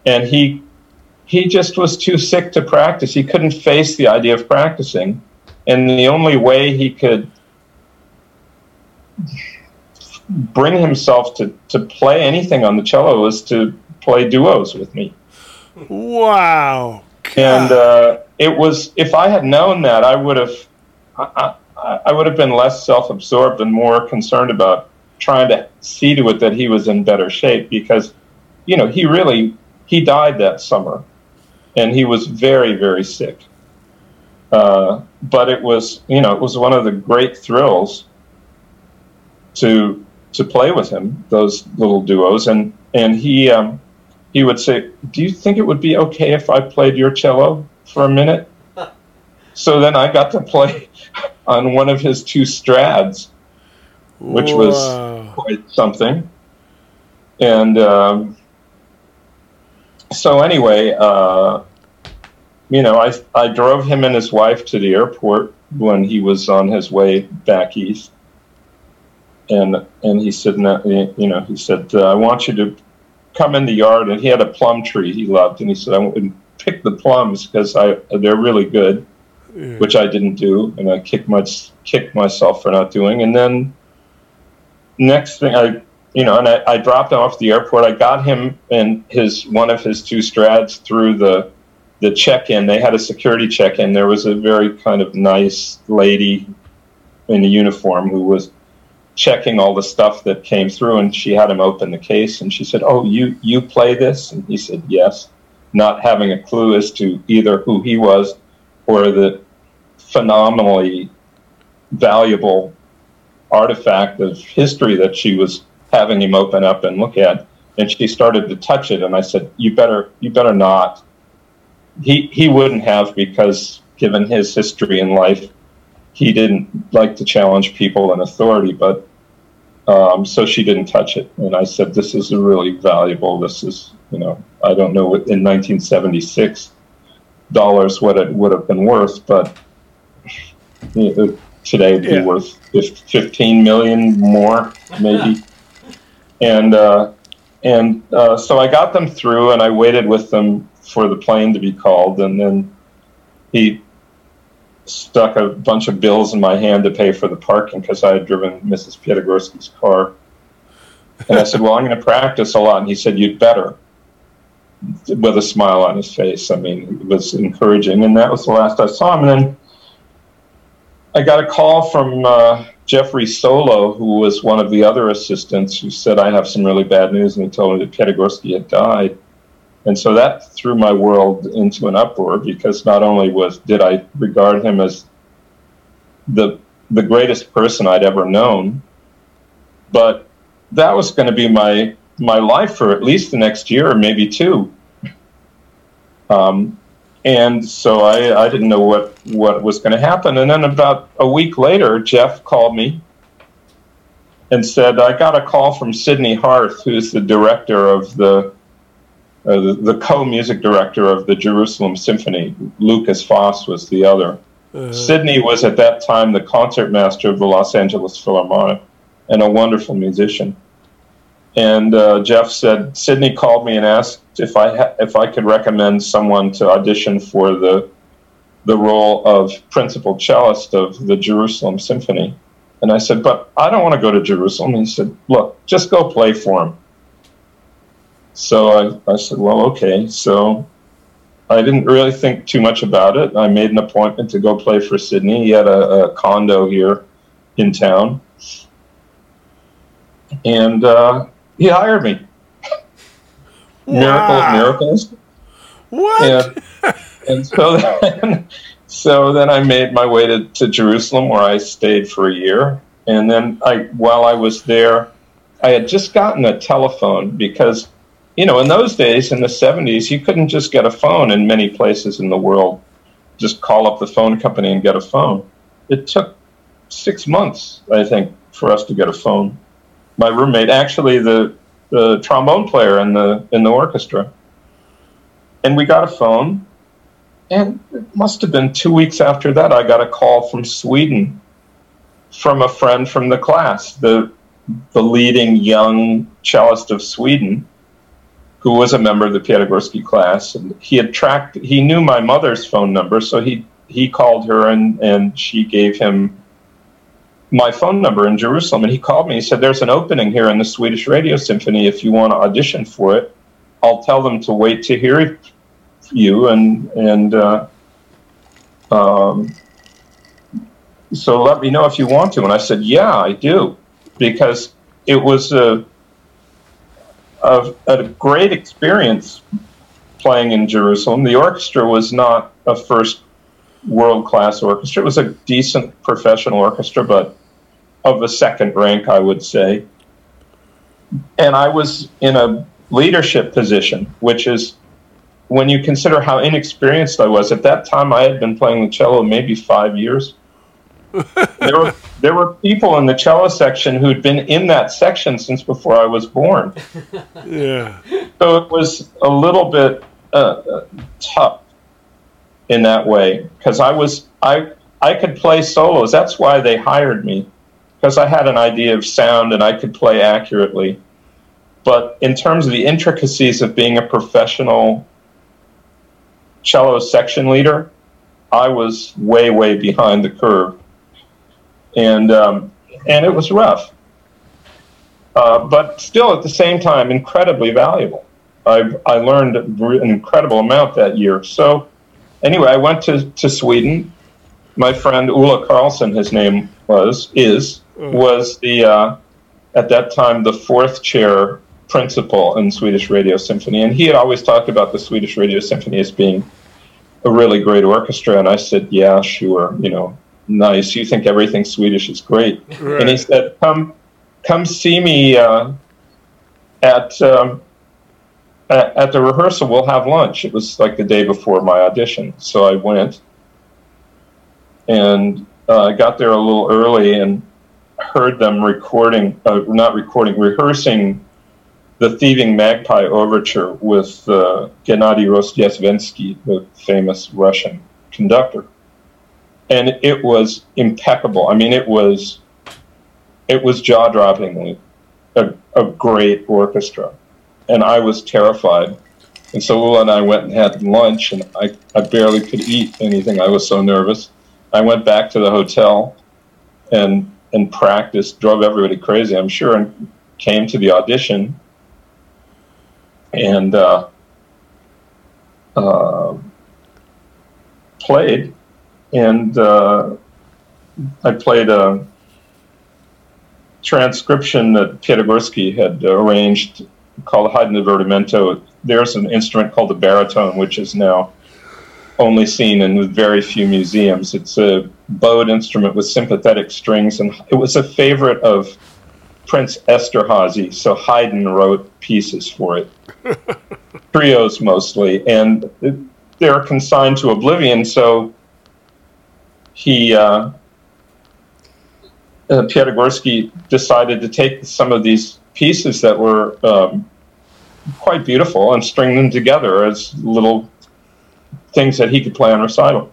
and he he just was too sick to practice. He couldn't face the idea of practicing, and the only way he could bring himself to, to play anything on the cello was to play duos with me. wow. And uh, it was, if I had known that, I would have, I, I, I would have been less self-absorbed and more concerned about trying to see to it that he was in better shape because, you know, he really, he died that summer and he was very, very sick. Uh, but it was, you know, it was one of the great thrills to to play with him those little duos and and he um, he would say do you think it would be okay if i played your cello for a minute so then i got to play [LAUGHS] on one of his two strads which was quite something. And um, so anyway uh, you know I, I drove him and his wife to the airport when he was on his way back east. And and he said, no, you know, he said, uh, I want you to come in the yard. And he had a plum tree he loved, and he said, I want to pick the plums because I they're really good, Which I didn't do, and I kicked my kicked myself for not doing. And then next thing I. You know, and I, I dropped him off the airport. I got him and his one of his two strads through the the check-in. They had a security check-in. There was a very kind of nice lady in a uniform who was checking all the stuff that came through and she had him open the case and she said oh you you play this and he said yes not having a clue as to either who he was or the phenomenally valuable artifact of history that she was having him open up and look at and she started to touch it and i said you better you better not he he wouldn't have because given his history in life he didn't like to challenge people in authority, but um, so she didn't touch it. And I said, "This is a really valuable. This is, you know, I don't know in 1976 dollars what it would have been worth, but today it'd Yeah. be worth fif- 15 million more, maybe." [LAUGHS] and uh, and uh, so I got them through, and I waited with them for the plane to be called, and then he stuck a bunch of bills in my hand to pay for the parking because I had driven Mrs. Piatigorsky's car. And I said, Well, I'm going to practice a lot. And he said, You'd better, with a smile on his face. I mean, it was encouraging. And that was the last I saw him. And then I got a call from uh, Jeffrey Solow, who was one of the other assistants, who said, I have some really bad news. And he told me that Piatigorsky had died. And so that threw my world into an uproar because not only was did I regard him as the the greatest person I'd ever known, but that was going to be my my life for at least the next year or maybe two. Um, and so I, I didn't know what, what was going to happen. And then about a week later, Jeff called me and said, I got a call from Sidney Harth, who's the director of the uh, the, the co-music director of the Jerusalem Symphony, Lukas Foss was the other. Uh-huh. Sidney was at that time the concertmaster of the Los Angeles Philharmonic and a wonderful musician. And uh, Jeff said Sidney called me and asked if I ha- if I could recommend someone to audition for the the role of principal cellist of the Jerusalem Symphony. And I said, but I don't want to go to Jerusalem. He said, look, just go play for him. So I, I said, well, okay. So I didn't really think too much about it. I made an appointment to go play for Sidney. He had a, a condo here in town. And uh, he hired me. Wow. Miracle of miracles. What? And, and so [LAUGHS] then, so then I made my way to, to Jerusalem where I stayed for a year. And then I, while I was there, I had just gotten a telephone because you know, in those days, in the 70s, you couldn't just get a phone in many places in the world. Just call up the phone company and get a phone. It took six months, I think, for us to get a phone. My roommate, actually, the, the trombone player in the in the orchestra, and we got a phone. And it must have been two weeks after that, I got a call from Sweden, from a friend from the class, the the leading young cellist of Sweden who was a member of the Piatigorsky class, and he had tracked. He knew my mother's phone number, so he he called her and and she gave him my phone number in Jerusalem. And he called me. He said, "There's an opening here in the Swedish Radio Symphony. If you want to audition for it, I'll tell them to wait to hear you." And and uh, um, so let me know if you want to. And I said, "Yeah, I do," because it was a of a great experience playing in Jerusalem. The orchestra was not a first world class orchestra. It was a decent professional orchestra, but of a second rank, I would say. And I was in a leadership position, which is when you consider how inexperienced I was. At that time, I had been playing the cello maybe five years [LAUGHS] there were there were people in the cello section who'd been in that section since before I was born. Yeah. So it was a little bit uh, uh tough in that way because I was I I could play solos. That's why they hired me because I had an idea of sound and I could play accurately. But in terms of the intricacies of being a professional cello section leader, I was way way behind the curve and um, and it was rough, uh, but still at the same time incredibly valuable. I I learned an incredible amount that year. So anyway, I went to to Sweden. My friend Ulla Carlson, his name was is mm. was the uh, at that time the fourth chair principal in Swedish Radio Symphony, and he had always talked about the Swedish Radio Symphony as being a really great orchestra. And I said, yeah, sure, you know, nice. You think everything Swedish is great. Right. And he said, come, come see me uh, at, um, at, at the rehearsal. We'll have lunch. It was like the day before my audition. So I went and uh, got there a little early and heard them recording, uh, not recording, rehearsing the Thieving Magpie Overture with uh, Gennady Rozhdestvensky, the famous Russian conductor and it was impeccable. I mean, it was it was jaw droppingly a, a great orchestra, and I was terrified. And so Lula and I went and had lunch, and I, I barely could eat anything. I was so nervous. I went back to the hotel and and practiced, drove everybody crazy, I'm sure, and came to the audition. And uh, uh, played and uh, I played a transcription that Piatigorsky had arranged called Haydn Divertimento. There's an instrument called the baryton, which is now only seen in very few museums. It's a bowed instrument with sympathetic strings, and it was a favorite of Prince Esterhazy, so Haydn wrote pieces for it, [LAUGHS] trios mostly, and they're consigned to oblivion. So he uh, uh, decided to take some of these pieces that were um, quite beautiful and string them together as little things that he could play on recital.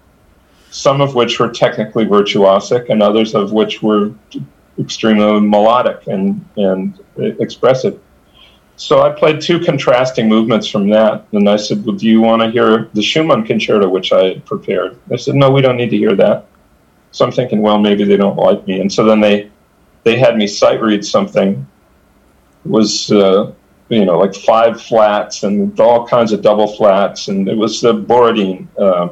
Some of which were technically virtuosic, and others of which were extremely melodic and and expressive. So I played two contrasting movements from that, and I said, "Well, do you want to hear the Schumann concerto, which I prepared?" They said, "No, we don't need to hear that." So I'm thinking, well, maybe they don't like me, and so then they they had me sight read something. Was uh, you know like five flats and all kinds of double flats, and it was the Borodin, uh,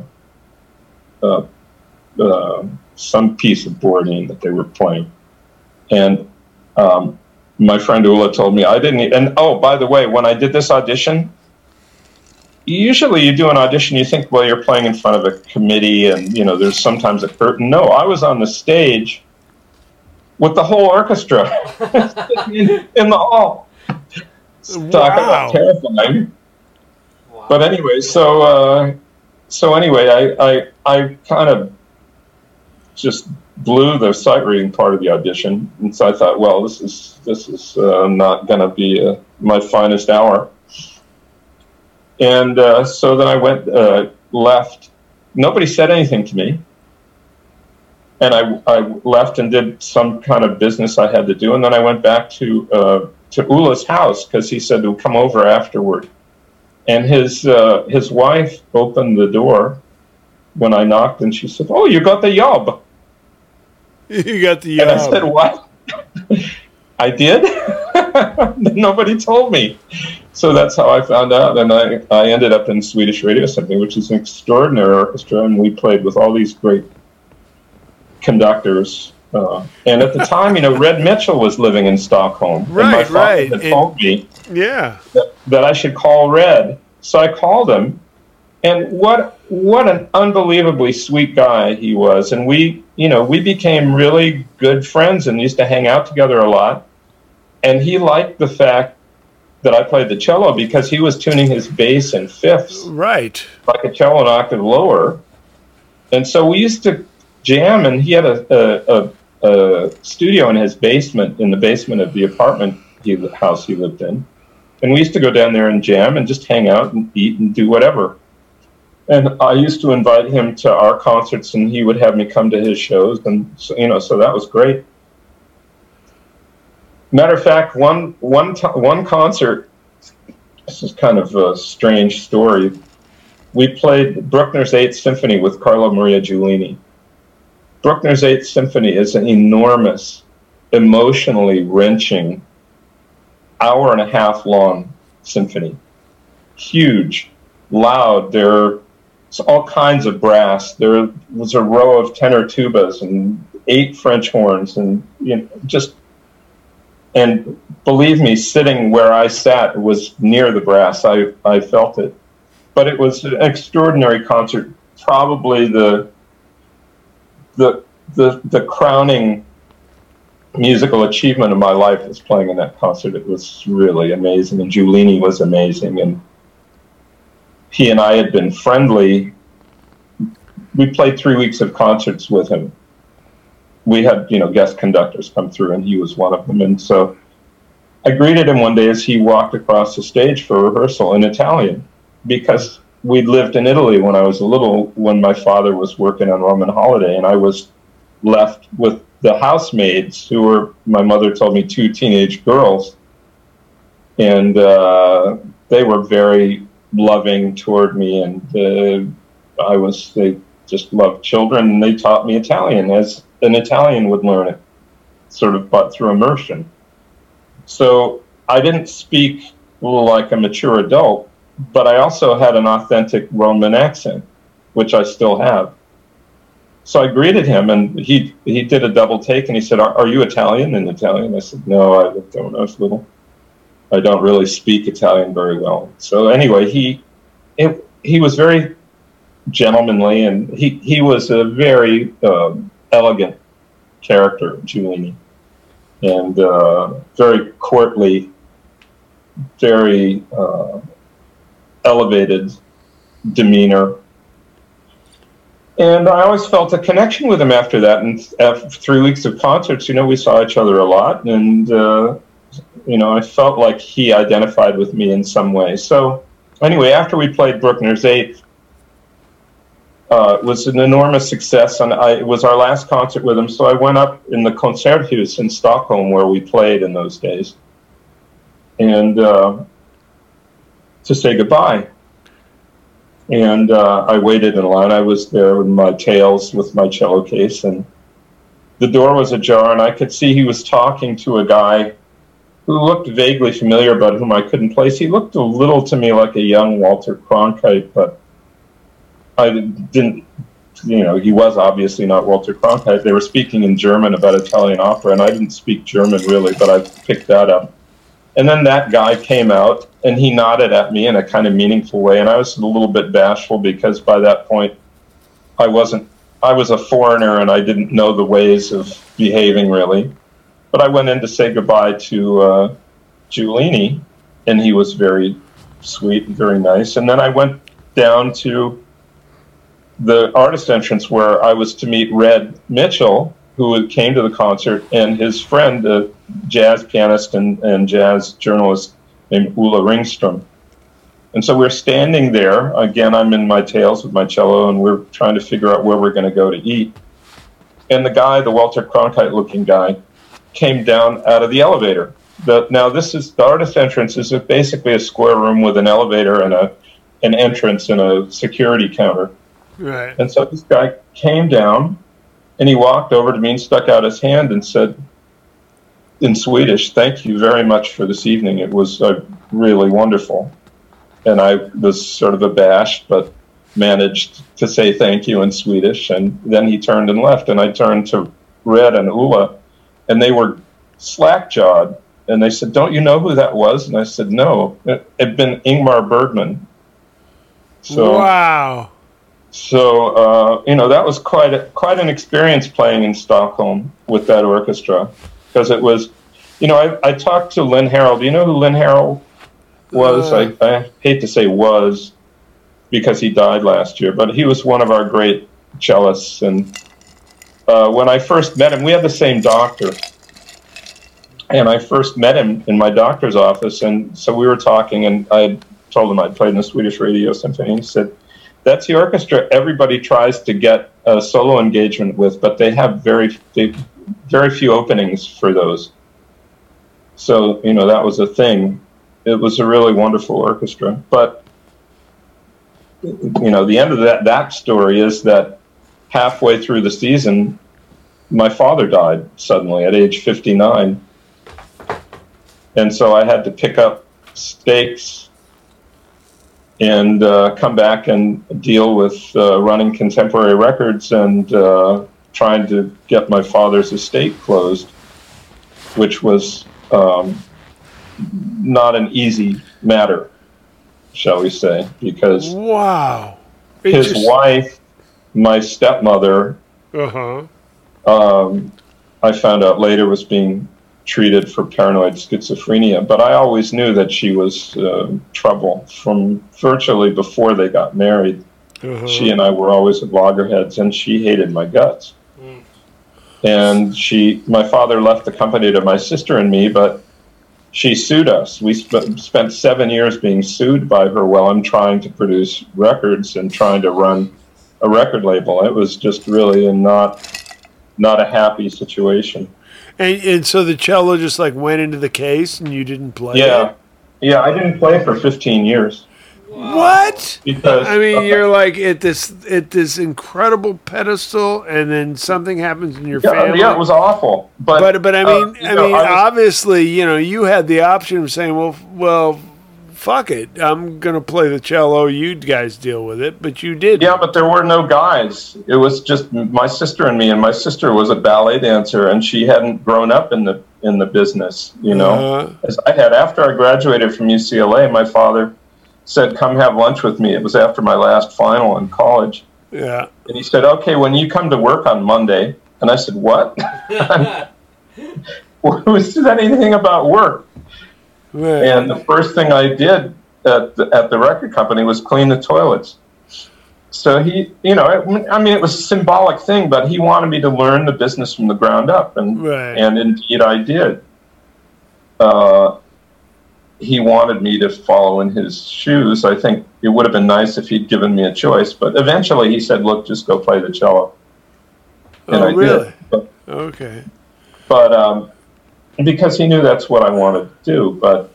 uh, uh, some piece of Borodin that they were playing, and um, my friend Ula told me I didn't. And oh, by the way, when I did this audition, usually you do an audition, you think, well, you're playing in front of a committee, and you know, there's sometimes a curtain. No, I was on the stage with the whole orchestra [LAUGHS] in, in, the hall. Talk wow. about terrifying. Wow. But anyway, so uh, so anyway, I I, I kind of just blew the sight reading part of the audition, and so I thought, well, this is this is uh, not going to be uh, my finest hour. And uh, so then I went uh, left. Nobody said anything to me, and I I left and did some kind of business I had to do, and then I went back to uh, to Ula's house because he said to come over afterward. And his uh, his wife opened the door when I knocked, and she said, "Oh, you got the job." [LAUGHS] You got the. And I said, "What?" [LAUGHS] I did. [LAUGHS] Nobody told me. So that's how I found out, and I, I ended up in Swedish Radio Symphony, which is an extraordinary orchestra, and we played with all these great conductors. Uh, and at the time, you know, Red Mitchell was living in Stockholm. Right, and my father right. Had told me yeah. That, that I should call Red. So I called him, and what what an unbelievably sweet guy he was and we you know we became really good friends and used to hang out together a lot and he liked the fact that I played the cello because he was tuning his bass in fifths right like a cello an octave lower and so we used to jam and he had a, a, a, a studio in his basement in the basement of the apartment he, house he lived in and we used to go down there and jam and just hang out and eat and do whatever and I used to invite him to our concerts, and he would have me come to his shows, and so, you know, so that was great. Matter of fact, one one one concert. This is kind of a strange story. We played Bruckner's Eighth Symphony with Carlo Maria Giulini. Bruckner's Eighth Symphony is an enormous, emotionally wrenching, hour and a half long symphony. Huge, loud. There all kinds of brass. There was a row of tenor tubas and eight French horns, and you know, just and believe me, sitting where I sat was near the brass. I I felt it, but it was an extraordinary concert. Probably the the the the crowning musical achievement of my life was playing in that concert. It was really amazing, and Giulini was amazing, and he and I had been friendly. We played three weeks of concerts with him. We had, you know, guest conductors come through, and he was one of them. And so I greeted him one day as he walked across the stage for rehearsal in Italian, because we lived in Italy when I was a little, when my father was working on Roman Holiday, and I was left with the housemaids who were, my mother told me, two teenage girls. And uh, they were very loving toward me, and uh, I was they just loved children, and they taught me Italian as an Italian would learn it, sort of, but through immersion. So I didn't speak like a mature adult, but I also had an authentic Roman accent, which I still have. So I greeted him, and he he did a double take, and he said, "Are, are you Italian?" In Italian, I said, "No, I don't know. Little." I don't really speak Italian very well. So anyway, he it, he was very gentlemanly, and he he was a very um, elegant character, Giulini, and uh, very courtly, very uh, elevated demeanor. And I always felt a connection with him after that. And after three weeks of concerts, you know, we saw each other a lot, and uh, you know, I felt like he identified with me in some way. So, anyway, after we played Bruckner's Eighth, uh, it was an enormous success, and I, it was our last concert with him. So I went up in the Concerthus in Stockholm, where we played in those days, and uh, to say goodbye. And uh, I waited in line. I was there with my tails with my cello case, and the door was ajar, and I could see he was talking to a guy who looked vaguely familiar, but whom I couldn't place. He looked a little to me like a young Walter Cronkite, but I didn't, you know, he was obviously not Walter Cronkite. They were speaking in German about Italian opera, and I didn't speak German really, but I picked that up. And then that guy came out and he nodded at me in a kind of meaningful way. And I was a little bit bashful because by that point, I wasn't, I was a foreigner and I didn't know the ways of behaving really. But I went in to say goodbye to uh, Giulini and he was very sweet and very nice. And then I went down to the artist entrance where I was to meet Red Mitchell, who came to the concert, and his friend, a jazz pianist and, and jazz journalist named Ulla Ringstrom. And so we're standing there. Again, I'm in my tails with my cello, and we're trying to figure out where we're going to go to eat. And the guy, the Walter Cronkite looking guy, came down out of the elevator. The, now, this is the artist entrance is basically a square room with an elevator and a an entrance and a security counter. Right. And so this guy came down and he walked over to me and stuck out his hand and said in Swedish, Thank you very much for this evening. It was uh, really wonderful. And I was sort of abashed, but managed to say thank you in Swedish. And then he turned and left. And I turned to Red and Ulla, and they were slack jawed. And they said, Don't you know who that was? And I said, No. It had been Ingmar Bergman. So, wow. So uh, you know that was quite a, quite an experience playing in Stockholm with that orchestra because it was, you know, I, I talked to Lynn Harrell. Do you know who Lynn Harrell was? Uh, I, I hate to say was because he died last year, but he was one of our great cellists. And uh, when I first met him, we had the same doctor. And I first met him in my doctor's office, and so we were talking, and I told him I'd played in the Swedish Radio Symphony. He said, that's the orchestra everybody tries to get a solo engagement with, but they have very they, very few openings for those. So you know that was a thing. It was a really wonderful orchestra, but you know the end of that that story is that halfway through the season, my father died suddenly at age fifty nine, and so I had to pick up stakes and uh, come back and deal with uh, running contemporary records and uh, trying to get my father's estate closed, which was um, not an easy matter, shall we say, because wow, his wife, my stepmother, uh-huh. um, I found out later was being treated for paranoid schizophrenia, but I always knew that she was uh, trouble from virtually before they got married. Uh-huh. She and I were always at loggerheads, and she hated my guts. Mm. And she, my father left the company to my sister and me, but she sued us. We sp- spent seven years being sued by her while I'm trying to produce records and trying to run a record label. It was just really a not not a happy situation. And, and so the cello just like went into the case and you didn't play yeah. It? Yeah, I didn't play for 15 years. What? Because I mean, you're like at this at this incredible pedestal, and then something happens in your yeah, family. Yeah, it was awful. But but, but I mean, uh, I know, mean, I was, obviously, you know, you had the option of saying, well, well, fuck it, I'm gonna play the cello. You guys deal with it, but you did. Yeah, but there were no guys. It was just my sister and me, and my sister was a ballet dancer, and she hadn't grown up in the in the business. You know, uh-huh. as I had after I graduated from UCLA, my father said, "Come have lunch with me." It was after my last final in college. Yeah, and he said, "Okay, when you come to work on Monday," and I said, "What?" [LAUGHS] [LAUGHS] [LAUGHS] Who said anything about work? Right. And the first thing I did at the, at the record company was clean the toilets. So he, you know, I mean, it was a symbolic thing, but he wanted me to learn the business from the ground up, and right. and indeed I did. Uh, he wanted me to follow in his shoes. I think it would have been nice if he'd given me a choice, but eventually he said, "Look, just go play the cello." And oh, I really? Did. But, okay. But um, because he knew that's what I wanted to do, but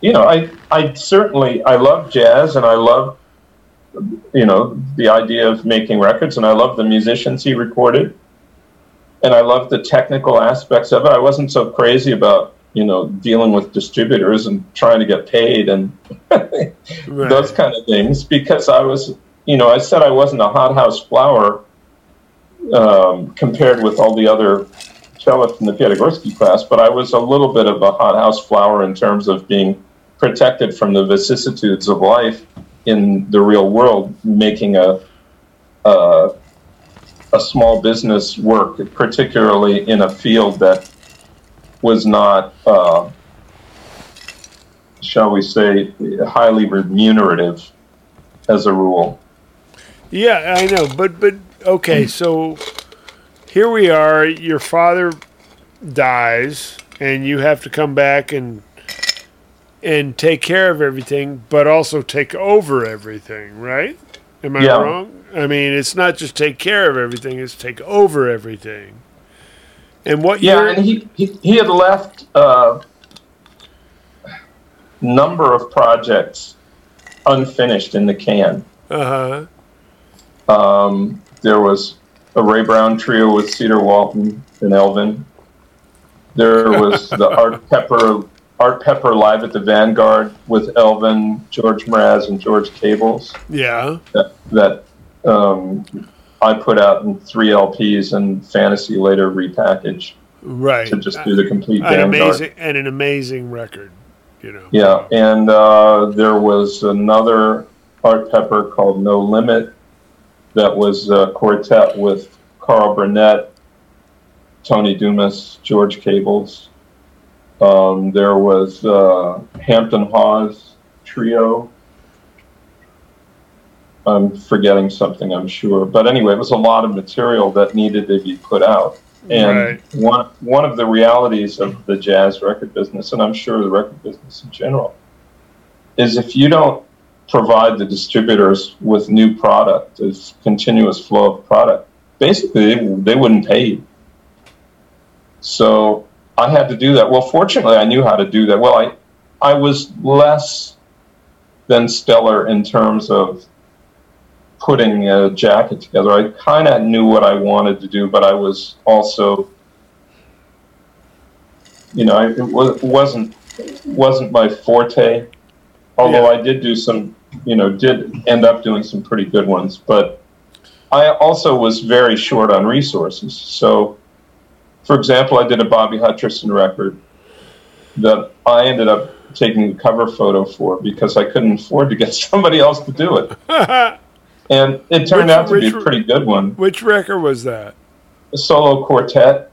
you know, I I certainly I love jazz and I love you know the idea of making records and I love the musicians he recorded and I love the technical aspects of it. I wasn't so crazy about you know dealing with distributors and trying to get paid and [LAUGHS] right. those kind of things because I was you know I said I wasn't a hothouse flower um, compared with all the other cellists in the Piatigorsky class, but I was a little bit of a hothouse flower in terms of being protected from the vicissitudes of life in the real world, making a a, a small business work, particularly in a field that was not, uh, shall we say, highly remunerative as a rule. Yeah, I know, but but okay, so here we are. Your father dies, and you have to come back and and take care of everything, but also take over everything, right? Am I yeah. wrong? I mean, it's not just take care of everything; it's take over everything. And what yeah, and he, he, he had left a uh, number of projects unfinished in the can. Uh huh. Um, there was a Ray Brown trio with Cedar Walton and Elvin. There was [LAUGHS] the Art Pepper Art Pepper live at the Vanguard with Elvin, George Mraz, and George Cables. Yeah. That, that um, I put out in three LPs and Fantasy later repackaged. Right. To just do the complete an amazing and an amazing record, you know. Yeah, and uh, there was another Art Pepper called No Limit that was a quartet with Carl Burnett, Tony Dumas, George Cables. Um, there was uh, Hampton Hawes trio I'm forgetting something, I'm sure. But anyway, it was a lot of material that needed to be put out. And right. one one of the realities of the jazz record business, and I'm sure the record business in general, is if you don't provide the distributors with new product, this continuous flow of product, basically they, they wouldn't pay you. So I had to do that. Well, fortunately, I knew how to do that. Well, I I was less than stellar in terms of putting a jacket together. I kind of knew what I wanted to do, but I was also, you know, it wasn't wasn't my forte. Although yeah. I did do some, you know, did end up doing some pretty good ones, but I also was very short on resources. So, for example, I did a Bobby Hutcherson record that I ended up taking the cover photo for because I couldn't afford to get [LAUGHS] somebody else to do it. [LAUGHS] and it turned which, out to be a pretty good one. Which record was that? A solo quartet.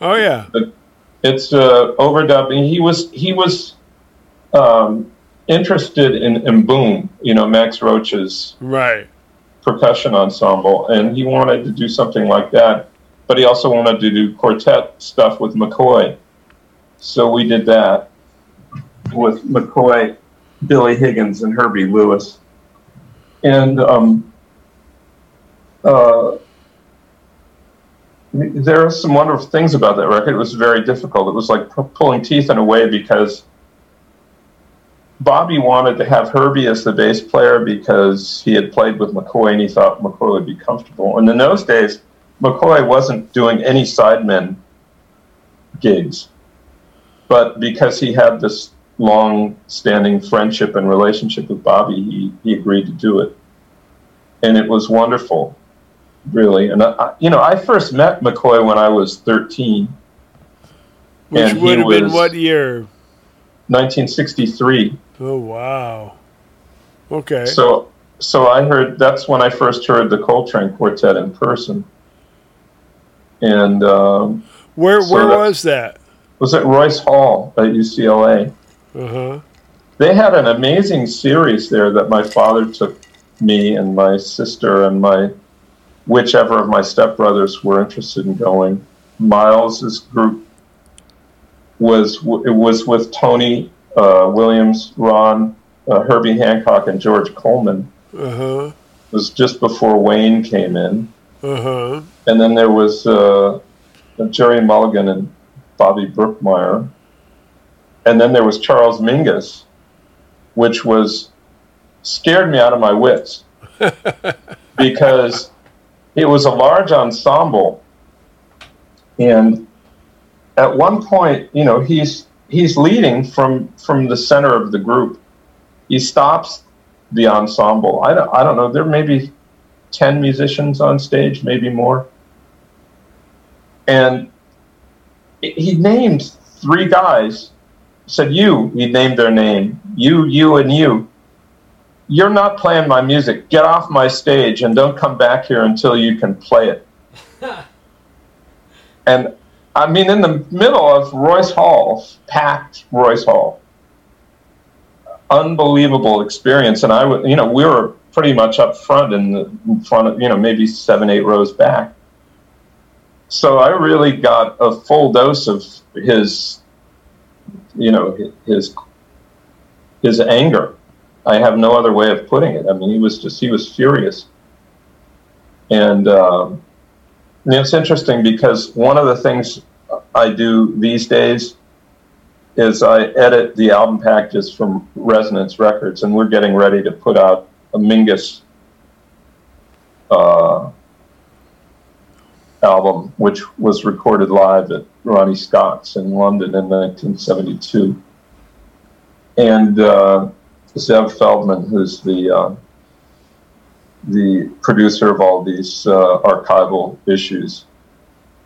Oh yeah, it's uh, overdubbing. He was he was um, interested in, in M'Boom, you know, Max Roach's right percussion ensemble, and he wanted to do something like that. But he also wanted to do quartet stuff with McCoy, so we did that with McCoy, Billy Higgins, and Herbie Lewis and um, uh, there are some wonderful things about that record. It was very difficult. It was like pulling teeth in a way because Bobby wanted to have Herbie as the bass player because he had played with McCoy and he thought McCoy would be comfortable. And in those days, McCoy wasn't doing any sidemen gigs. But because he had this long standing friendship and relationship with Bobby, he, he agreed to do it. And it was wonderful, really. And, I, you know, I first met McCoy when I was 13. Which would have been what year? 1963. Oh, wow. Okay. So, so I heard that's when I first heard the Coltrane Quartet in person. And um, where so where that, was that? Was at Royce Hall at UCLA. Uh-huh. They had an amazing series there that my father took me and my sister and my whichever of my stepbrothers were interested in going. Miles's group was it was with Tony uh, Williams, Ron, uh, Herbie Hancock, and George Coleman. Uh-huh. It was just before Wayne came in. Uh-huh. And then there was uh, Gerry Mulligan and Bobby Brookmeyer. And then there was Charles Mingus, which was scared me out of my wits [LAUGHS] because it was a large ensemble. And at one point, you know, he's he's leading from from the center of the group. He stops the ensemble. I don't I don't know. There may be ten musicians on stage, maybe more. And he named three guys. Said you. He named their name. You, you, and you. You're not playing my music. Get off my stage and don't come back here until you can play it. [LAUGHS] and I mean, in the middle of Royce Hall, packed Royce Hall, unbelievable experience. And I you know, we were pretty much up front in the front of, you know, maybe seven, eight rows back. So I really got a full dose of his, you know, his his anger. I have no other way of putting it. I mean, he was just he was furious. And um, it's interesting because one of the things I do these days is I edit the album packages from Resonance Records, and we're getting ready to put out a Mingus uh, album, which was recorded live at Ronnie Scott's in London in 1972. And uh, Zev Feldman, who's the uh, the producer of all these uh, archival issues,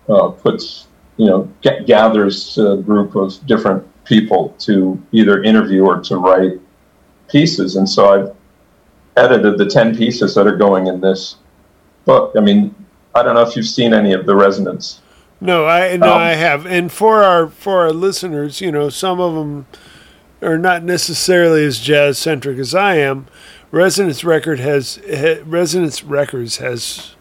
uh, puts you know g- gathers a group of different people to either interview or to write pieces, and so I've edited the ten pieces that are going in this book. I mean, I don't know if you've seen any of the Resonance. No, I no, Um, I have. And for our for our listeners, you know, some of them are not necessarily as jazz centric as I am. Resonance Record has ha, Resonance Records has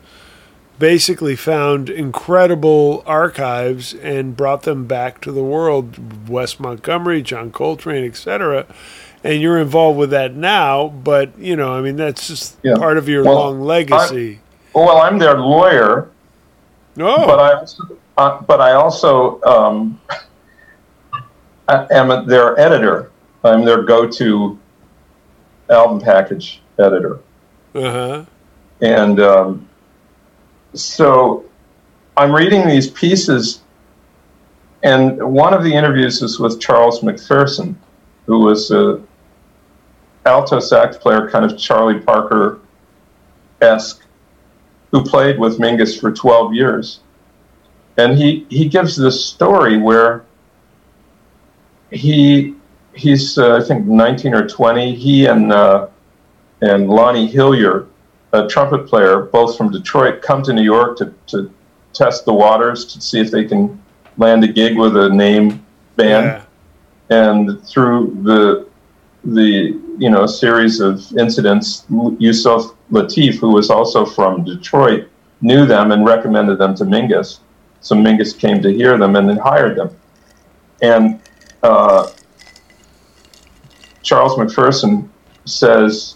basically found incredible archives and brought them back to the world. Wes Montgomery, John Coltrane, etc. And you're involved with that now, but you know, I mean, that's just Yeah. part of your Well, long legacy. Well, I'm their lawyer, oh, but I also, uh, but I also um, [LAUGHS] I am their editor. I'm their go-to album package editor, uh huh. and um, so I'm reading these pieces, and one of the interviews is with Charles McPherson, who was a alto sax player, kind of Charlie Parker esque, who played with Mingus for 12 years. And he, he gives this story where he he's uh, I think 19 or 20. He and uh, and Lonnie Hillyer, a trumpet player, both from Detroit, come to New York to, to test the waters to see if they can land a gig with a name band Yeah. and through the the you know series of incidents, Yusef Lateef, who was also from Detroit, knew them and recommended them to Mingus. So Mingus came to hear them and then hired them. And uh, Charles McPherson says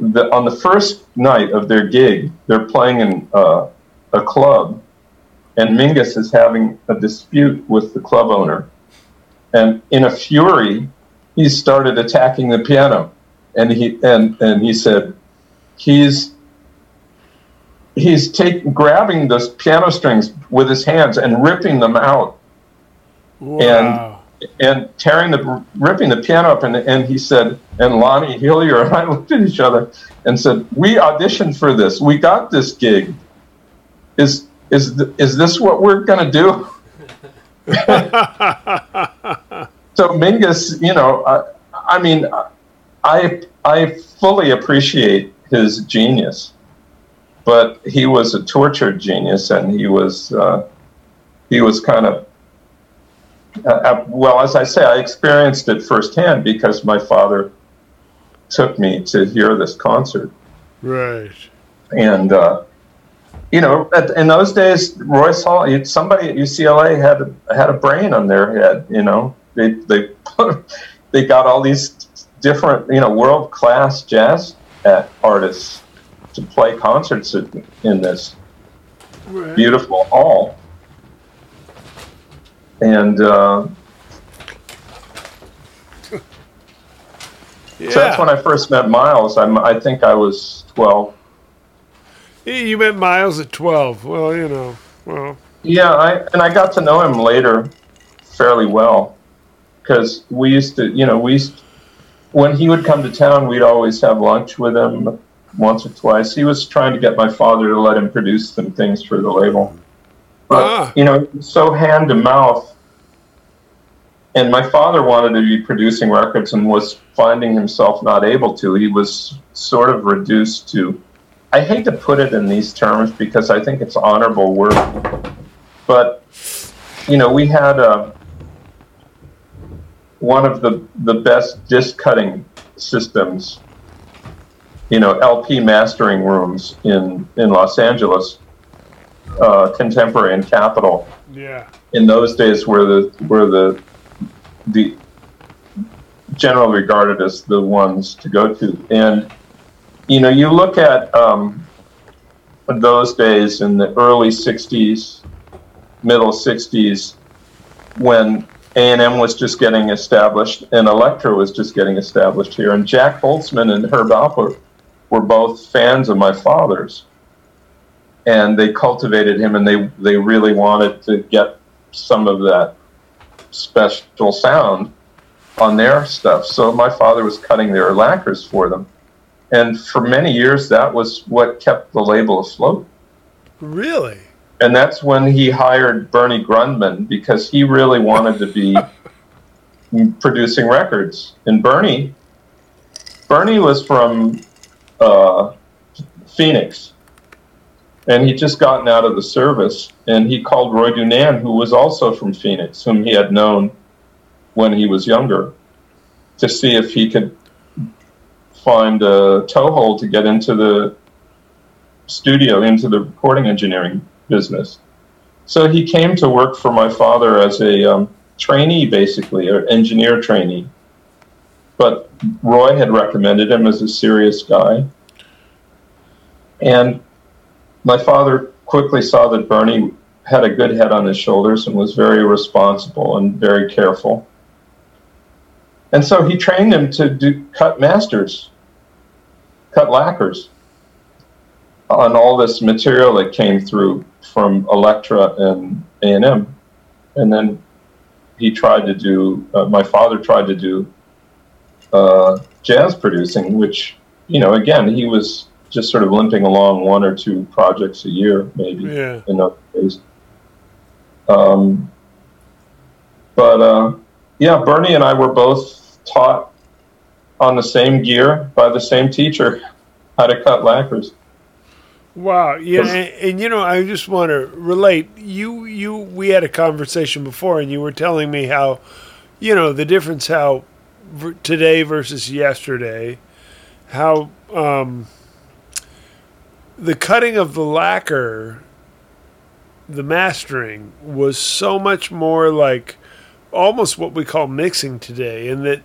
that on the first night of their gig, they're playing in uh, a club, and Mingus is having a dispute with the club owner. And in a fury, he started attacking the piano. And he and, and he said, he's he's taking grabbing the piano strings with his hands and ripping them out Wow. and tearing the ripping the piano up and, and he said and Lonnie Hillyer and I looked at each other and said we auditioned for this. We got this gig. Is is th- is this what we're gonna do? [LAUGHS] So Mingus you know I, I mean I I fully appreciate his genius but he was a tortured genius and he was uh, he was kind of uh, uh, well, as I say, I experienced it firsthand because my father took me to hear this concert. right. And, uh, you know, at, in those days, Royce Hall, somebody at UCLA had, had a brain on their head, you know. they they [LAUGHS] they got all these different you know world class jazz artists to play concerts in this right. beautiful hall, and. Uh, Yeah. So that's when I first met Miles. I'm, I think I was 12. You met Miles at 12. Well, you know, well. Yeah, I, and I got to know him later fairly well because we used to, you know, we used, when he would come to town, we'd always have lunch with him once or twice. He was trying to get my father to let him produce some things for the label. But, ah. you know, so hand to mouth and my father wanted to be producing records and was finding himself not able to. He was sort of reduced to, I hate to put it in these terms because I think it's honorable work, but you know, we had a, uh, one of the, the best disc cutting systems, you know, LP mastering rooms in, in Los Angeles, uh, contemporary and Capitol. Yeah. In those days, were the where the the generally regarded as the ones to go to. And you know, you look at um, those days in the early '60s, middle '60s, when A&M was just getting established and Elektra was just getting established here, and Jac Holzman and Herb Alpert were both fans of my father's, and they cultivated him, and they they really wanted to get some of that special sound on their stuff. So my father was cutting their lacquers for them. And for many years, that was what kept the label afloat. Really? And that's when he hired Bernie Grundman because he really wanted to be [LAUGHS] producing records. And Bernie, Bernie was from uh, Phoenix, and he'd just gotten out of the service, and he called Roy DuNann, who was also from Phoenix, whom he had known when he was younger, to see if he could find a toehold to get into the studio, into the recording engineering business. So he came to work for my father as a um, trainee, basically, or engineer trainee. But Roy had recommended him as a serious guy. And my father quickly saw that Bernie had a good head on his shoulders and was very responsible and very careful. And so he trained him to do cut masters, cut lacquers on all this material that came through from Elektra and A&M. And then he tried to do, uh, my father tried to do uh, jazz producing, which, you know, again, he was just sort of limping along one or two projects a year, maybe yeah. in other ways. Um, but uh, yeah, Bernie and I were both taught on the same gear by the same teacher how to cut lacquers. Wow, yeah, and, and, you know, I just want to relate. You, you, we had a conversation before, and you were telling me how, you know, the difference how today versus yesterday, how um, the cutting of the lacquer, the mastering was so much more like almost what we call mixing today, in that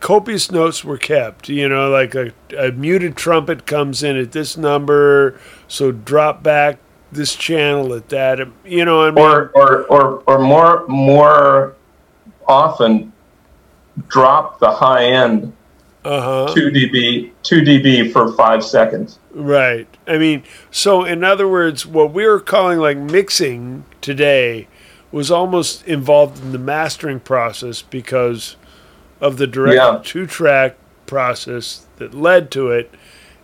copious notes were kept. You know, like a, a muted trumpet comes in at this number, so drop back this channel at that. Um, you know, I mean? or or or or more more often drop the high end uh-huh. 2 dB 2 dB for 5 seconds. Right. I mean, so in other words, what we were calling like mixing today was almost involved in the mastering process because of the direct yeah. two track process that led to it.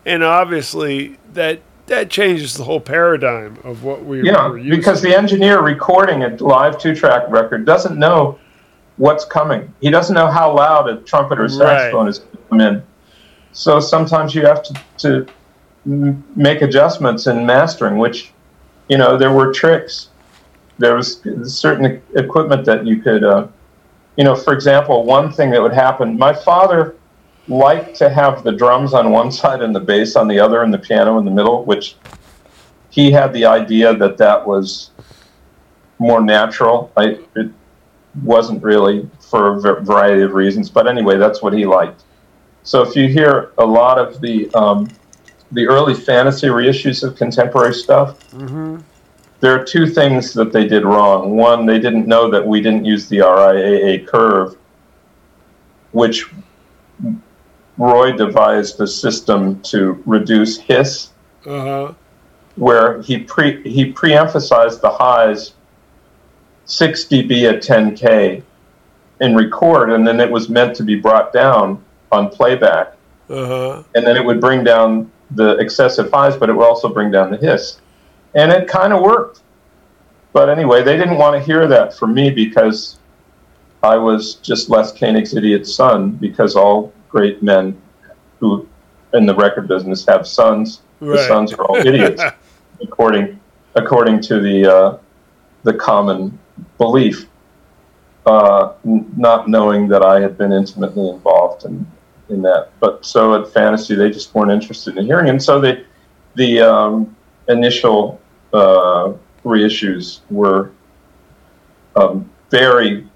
And obviously that that changes the whole paradigm of what we yeah, were using. because the engineer recording a live two track record doesn't know what's coming. He doesn't know how loud a trumpet or saxophone right. is going to come in. So sometimes you have to, to make adjustments in mastering, which, you know, there were tricks. There was certain equipment that you could, uh, you know, for example, one thing that would happen, my father liked to have the drums on one side and the bass on the other and the piano in the middle, which he had the idea that that was more natural. I, it, wasn't really for a variety of reasons. But anyway, that's what he liked. So if you hear a lot of the um, the early fantasy reissues of contemporary stuff, Mm-hmm. there are two things that they did wrong. One, they didn't know that we didn't use the RIAA curve, which Roy devised a system to reduce hiss, Uh huh. where he pre he pre-emphasized the highs 6 dB at 10k in record, and then it was meant to be brought down on playback, Uh huh. and then it would bring down the excessive highs, but it would also bring down the hiss, and it kind of worked. But anyway, they didn't want to hear that from me because I was just Les Koenig's idiot son. Because all great men who in the record business have sons, the sons are all idiots, [LAUGHS] according according to the uh, the common belief. Uh, n- not knowing that I had been intimately involved in in that, but so at Fantasy they just weren't interested in hearing, and so they the um, initial uh, reissues were um, very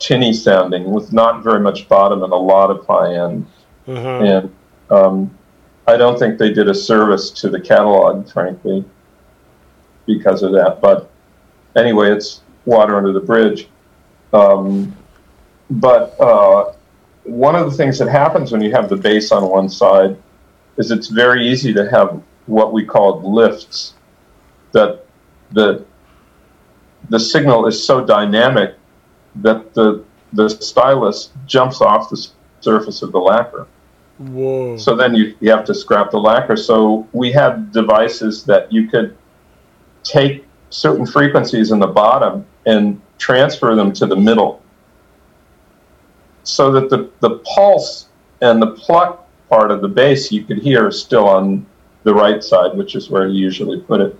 tinny sounding, with not very much bottom and a lot of high end. Uh-huh. And um, I don't think they did a service to the catalog, frankly, because of that. But anyway, it's water under the bridge. Um, but uh, one of the things that happens when you have the bass on one side is it's very easy to have what we call lifts that the the signal is so dynamic that the the stylus jumps off the surface of the lacquer. Whoa. So then you, you have to scrap the lacquer. So we had devices that you could take certain frequencies in the bottom and transfer them to the middle so that the, the pulse and the pluck part of the bass you could hear is still on the right side, which is where you usually put it.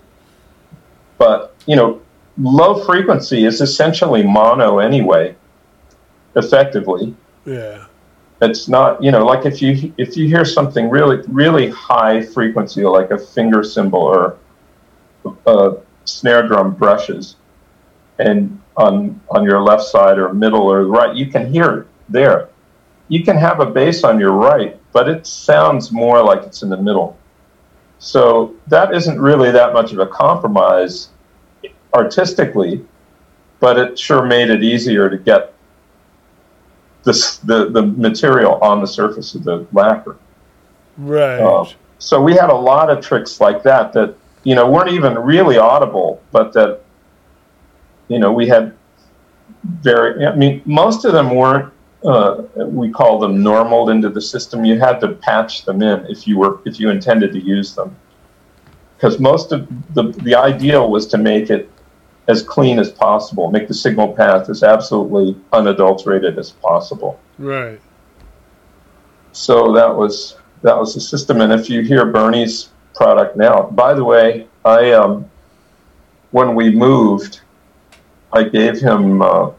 But, you know, low frequency is essentially mono anyway, effectively yeah. it's not you know like if you if you hear something really really high frequency like a finger cymbal or a snare drum brushes and on on your left side or middle or right you can hear it there you can have a bass on your right but it sounds more like it's in the middle so that isn't really that much of a compromise artistically but it sure made it easier to get the, the, the material on the surface of the lacquer. Right. Uh, so we had a lot of tricks like that that you know weren't even really audible, but that you know we had very. I mean, most of them weren't. Uh, we call them normaled into the system. You had to patch them in if you were if you intended to use them, because most of the the ideal was to make it as clean as possible, make the signal path as absolutely unadulterated as possible. right. So that was that was the system. And if you hear Bernie's product now, by the way, I um, when we moved, I gave him uh,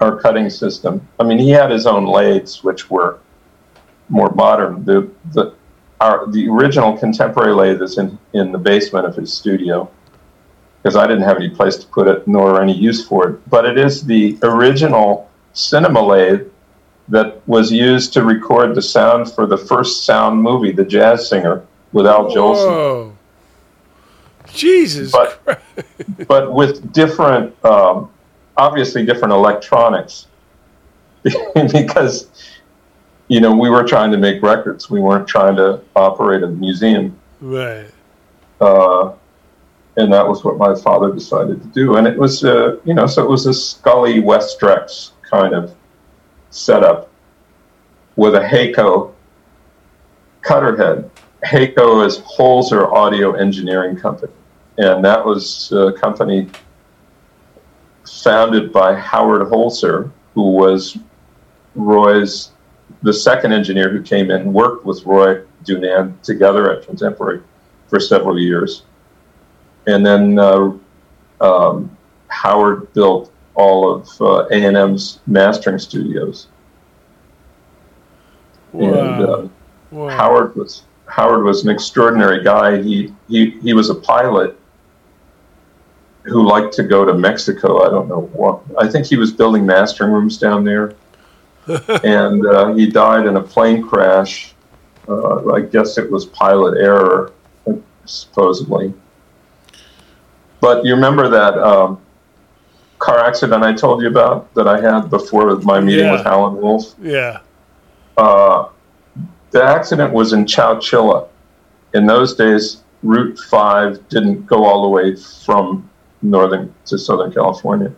our cutting system. I mean, he had his own lathes, which were more modern. The the our the original contemporary lathe is in in the basement of his studio because I didn't have any place to put it nor any use for it. But it is the original cinema lathe that was used to record the sound for the first sound movie, The Jazz Singer, with Al Jolson, Whoa. Jesus But- Christ. but with different, um, obviously different electronics, [LAUGHS] because you know we were trying to make records. We weren't trying to operate a museum. Right. uh, and that was what my father decided to do. And it was, uh, you know, so it was a Scully Westrex kind of setup with a HAECO cutter head. HAECO is Holzer Audio Engineering Company, and that was a company founded by Howard Holzer, who was Roy's the second engineer who came in and worked with Roy DuNann together at Contemporary for several years. And then uh, um, Howard built all of uh, A&M's mastering studios. And uh, Wow. wow. Howard was Howard was an extraordinary guy. He he he was a pilot, who liked to go to Mexico. I don't know what. I think he was building mastering rooms down there, [LAUGHS] and uh, he died in a plane crash. Uh, I guess it was pilot error, supposedly. But you remember that um, car accident I told you about that I had before my meeting Yeah. with Howlin' Wolf? Yeah. Uh, the accident was in Chowchilla. In those days, Route 5 didn't go all the way from northern to southern California.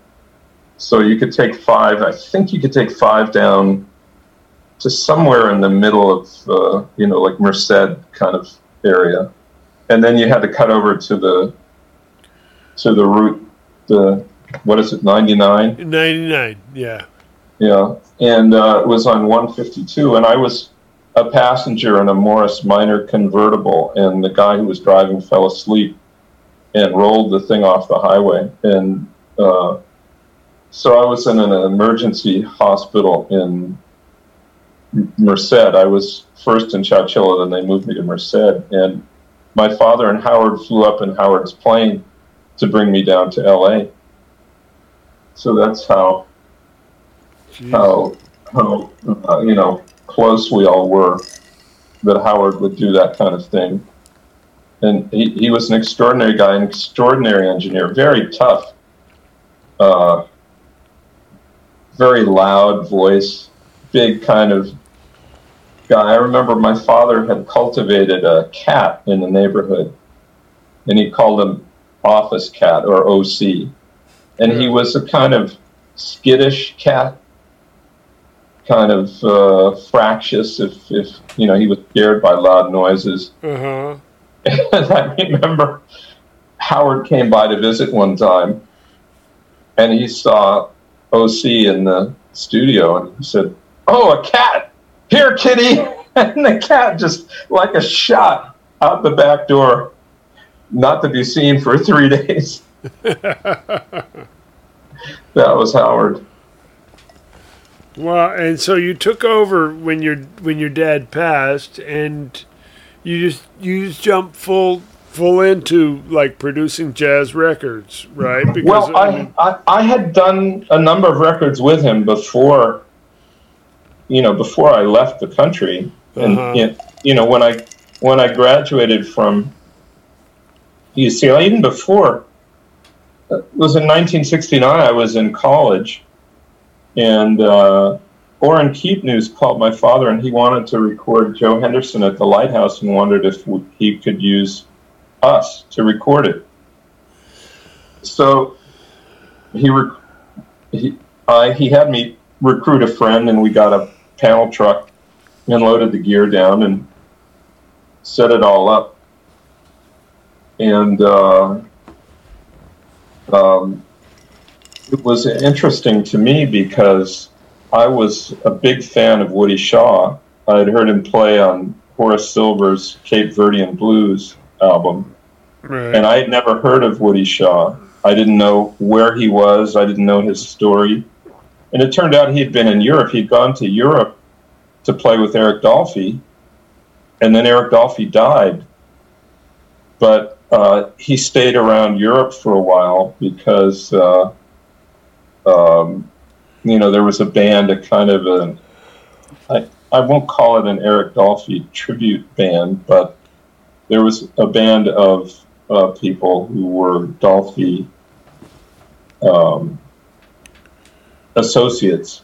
So you could take 5, I think you could take 5 down to somewhere in the middle of, uh, you know, like Merced kind of area. And then you had to cut over to the to the route the what is it 99 99. Yeah. yeah, and uh, it was on 152, and I was a passenger in a Morris Minor convertible, and the guy who was driving fell asleep and rolled the thing off the highway, and uh, so I was in an emergency hospital in Merced. I was first in Chowchilla, then they moved me to Merced, and my father and Howard flew up in Howard's plane to bring me down to L.A. So that's how Jeez. how, how uh, you know close we all were that Howard would do that kind of thing. And he, he was an extraordinary guy, an extraordinary engineer, very tough, uh, very loud voice, big kind of guy. I remember my father had cultivated a cat in the neighborhood, and he called him Office Cat or OC. And he was a kind of skittish cat, kind of uh, fractious if, if you know he was scared by loud noises. Uh-huh. [LAUGHS] And I remember Howard came by to visit one time, and he saw OC in the studio, and he said, "Oh, a cat! Here, kitty!" [LAUGHS] And the cat just like a shot out the back door, not to be seen for [LAUGHS] three days. That was Howard. Well, and so you took over when your when your dad passed, and you just you just jumped full full into like producing jazz records, right? Because Well, I, I I had done a number of records with him before, you know, before I left the country, and Uh-huh. you- you know when I when I graduated from UCLA, even before it was in 1969. I was in college, and uh, Orrin Keepnews called my father, and he wanted to record Joe Henderson at the Lighthouse, and wondered if he could use us to record it. So he rec- he I he had me recruit a friend, and we got a panel truck and loaded the gear down and set it all up. And uh, um, it was interesting to me because I was a big fan of Woody Shaw. I had heard him play on Horace Silver's Cape Verdean Blues album right. and I had never heard of Woody Shaw. I didn't know where he was. I didn't know his story. And it turned out he had been in Europe. He'd gone to Europe to play with Eric Dolphy, and then Eric Dolphy died. But uh, he stayed around Europe for a while because, uh, um, you know, there was a band, a kind of a, I, I won't call it an Eric Dolphy tribute band, but there was a band of uh, people who were Dolphy um, associates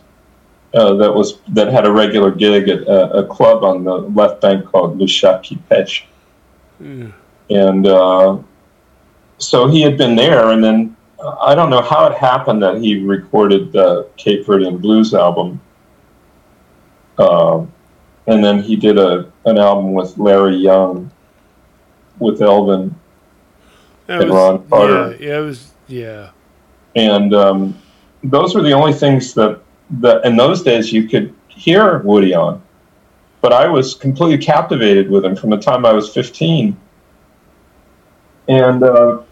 uh, that was that had a regular gig at a, a club on the left bank called Le Chat qui Pêche. Yeah. And uh, so he had been there, and then uh, I don't know how it happened that he recorded the Cape Verdean Blues album. Um and then he did a an album with Larry Young, with Elvin, That and was- Ron Carter. Yeah, yeah, it was yeah. and um, those were the only things that that in those days you could hear Woody on. But I was completely captivated with him from the time I was 15. And uh,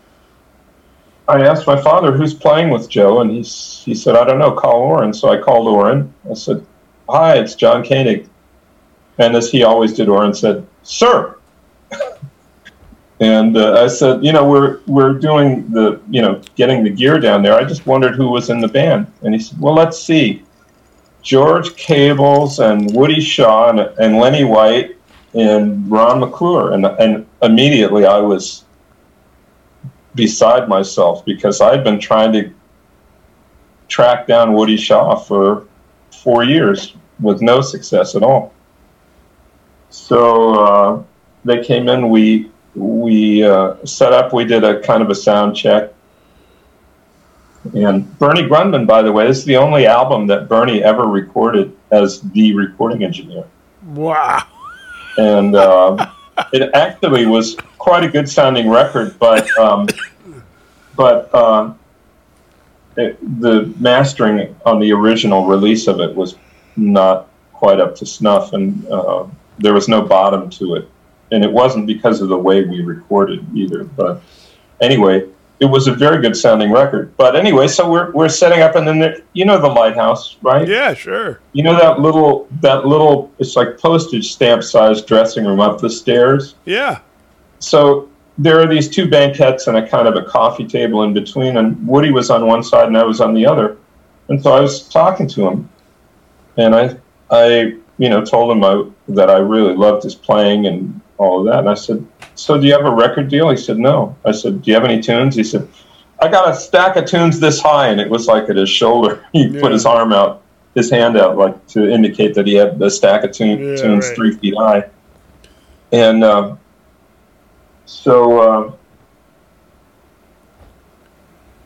I asked my father, "Who's playing with Joe?" And he he said, "I don't know. Call Orrin." So I called Orrin. I said, "Hi, it's John Koenig." And as he always did, Orrin said, "Sir." [LAUGHS] And uh, I said, you know, we're we're doing the, you know, getting the gear down there. I just wondered who was in the band. And he said, well, let's see. George Cables and Woody Shaw and, and Lenny White and Ron McClure. And, and immediately I was beside myself because I'd been trying to track down Woody Shaw for four years with no success at all. So uh, they came in. We we uh, set up. We did a kind of a sound check. And Bernie Grundman, by the way, this is the only album that Bernie ever recorded as the recording engineer. Wow. And uh, it actually was quite a good sounding record, but um, but uh, it, the mastering on the original release of it was not quite up to snuff, and uh, there was no bottom to it. And it wasn't because of the way we recorded either. But anyway, it was a very good sounding record. But anyway, so we're we're setting up, and then there, you know the lighthouse, right? Yeah, sure. You know that little that little it's like postage stamp sized dressing room up the stairs. Yeah. So there are these two banquettes and a kind of a coffee table in between, and Woody was on one side and I was on the other. And so I was talking to him, and I I you know told him I, that I really loved his playing and all of that. And I said, "So do you have a record deal?" He said, "No." I said, "Do you have any tunes?" He said, "I got a stack of tunes this high," and it was like at his shoulder. [LAUGHS] He Yeah. put his arm out, his hand out, like to indicate that he had a stack of tune, Yeah, tunes right. three feet high. And uh, so uh,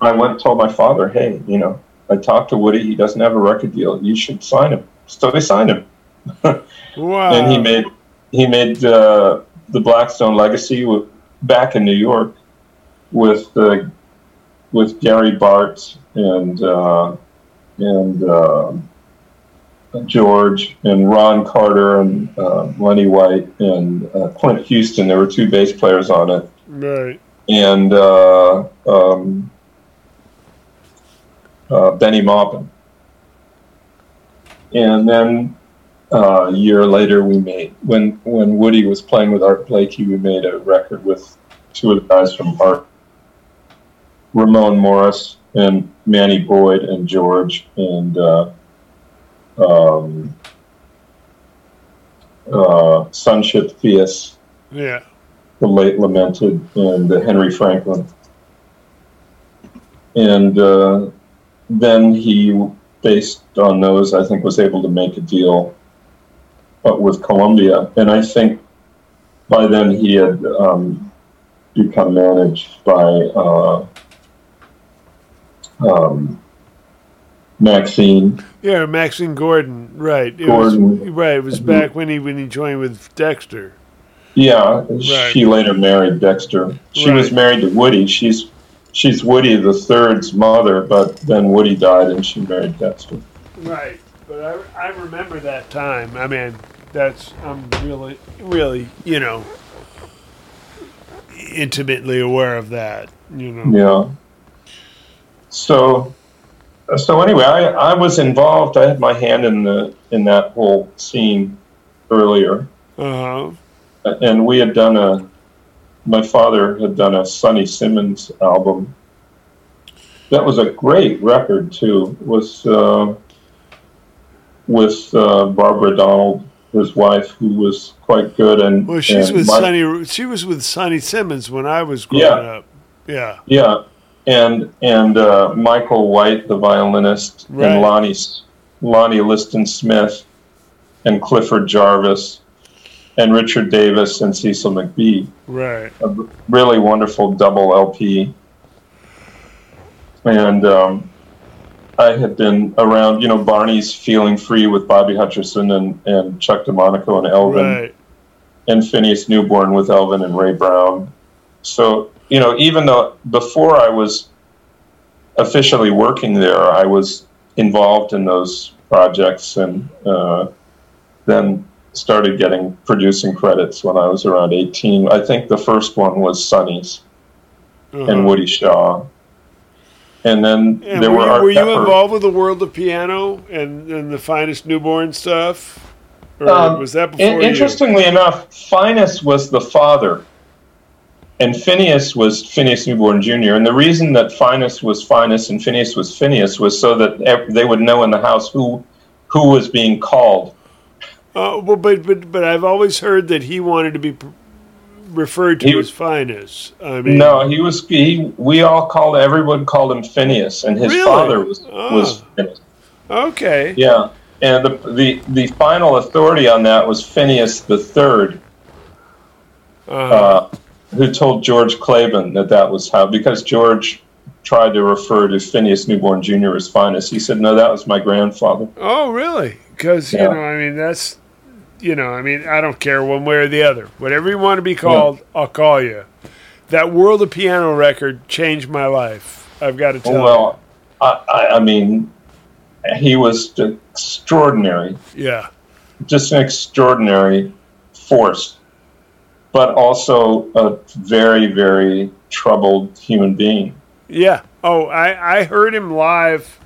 I went and told my father, "Hey, you know, I talked to Woody. He doesn't have a record deal. You should sign him." So they signed him [LAUGHS] Wow. and he made he made uh, the Blackstone Legacy with, back in New York with uh, with Gary Bartz and uh, and uh, George and Ron Carter and uh, Lenny White and uh, Clint Houston. There were two bass players on it, right. and uh, um, uh, Bennie Maupin. And then uh, a year later, we made when when Woody was playing with Art Blakey, we made a record with two of the guys from Art, Ramon Morris and Manny Boyd and George and uh, um, uh, Sunship Theus Yeah. the late lamented, and uh, Henry Franklin. And uh, then he, based on those, I think was able to make a deal with Columbia. And I think by then he had um, become managed by uh, um, Maxine. Yeah, Maxine Gordon. Right. It Gordon. Was, right. It was mm-hmm. back when he when he joined with Dexter. Yeah, Right. she later married Dexter. She was married to Woody. She's she's Woody the third's mother, but then Woody died and she married Dexter. Right. But I, I remember that time. I mean, that's I'm really really you know intimately aware of that. You know. Yeah. So so anyway, I, I was involved. I had my hand in the in that whole scene earlier, Uh huh. and we had done a. My father had done a Sonny Simmons album. That was a great record too. It was uh, with uh, Barbara Donald, his wife, who was quite good, and Well, she's and with my- Sonny. She was with Sonny Simmons when I was growing Yeah. up. Yeah. Yeah, and and uh, Michael White, the violinist, Right. and Lonnie Lonnie Liston Smith, and Clifford Jarvis, and Richard Davis and Cecil McBee. Right. A really wonderful double LP. And um, I had been around, you know, Barney's Feeling Free with Bobby Hutcherson and, and Chuck Domanico and Elvin Right. and Phineas Newborn with Elvin and Ray Brown. So, you know, even though before I was officially working there, I was involved in those projects and uh, then started getting producing credits when I was around 18. I think the first one was Sonny's Uh-huh. and Woody Shaw. And then And there were, were you, were you involved with the world of piano and, and the finest newborn stuff, or Um, was that In- before you? interestingly enough, Finest was the father and Phineas was Phineas Newborn Jr. And the reason that Finus was Finus and Phineas was Phineas was so that they would know in the house who who was being called. Uh, well, but but but I've always heard that he wanted to be referred to he, as Finus. I mean, no, he was. He we all called everyone called him Phineas, and his really? father was oh. was Phineas. Okay. Yeah, and the the the final authority on that was Phineas the 3rd uh-huh. uh, who told George Claiborne that that was how because George tried to refer to Phineas Newborn Jr. as Finus. He said, "No, that was my grandfather." Oh, really? Because yeah. you know, I mean, that's you know, I mean, I don't care one way or the other. Whatever you want to be called, yeah. I'll call you. That World of Piano record changed my life. I've got to tell well, you. Well, I, I mean, he was extraordinary. Yeah. Just an extraordinary force, but also a very, very troubled human being. Yeah. Oh, I, I heard him live,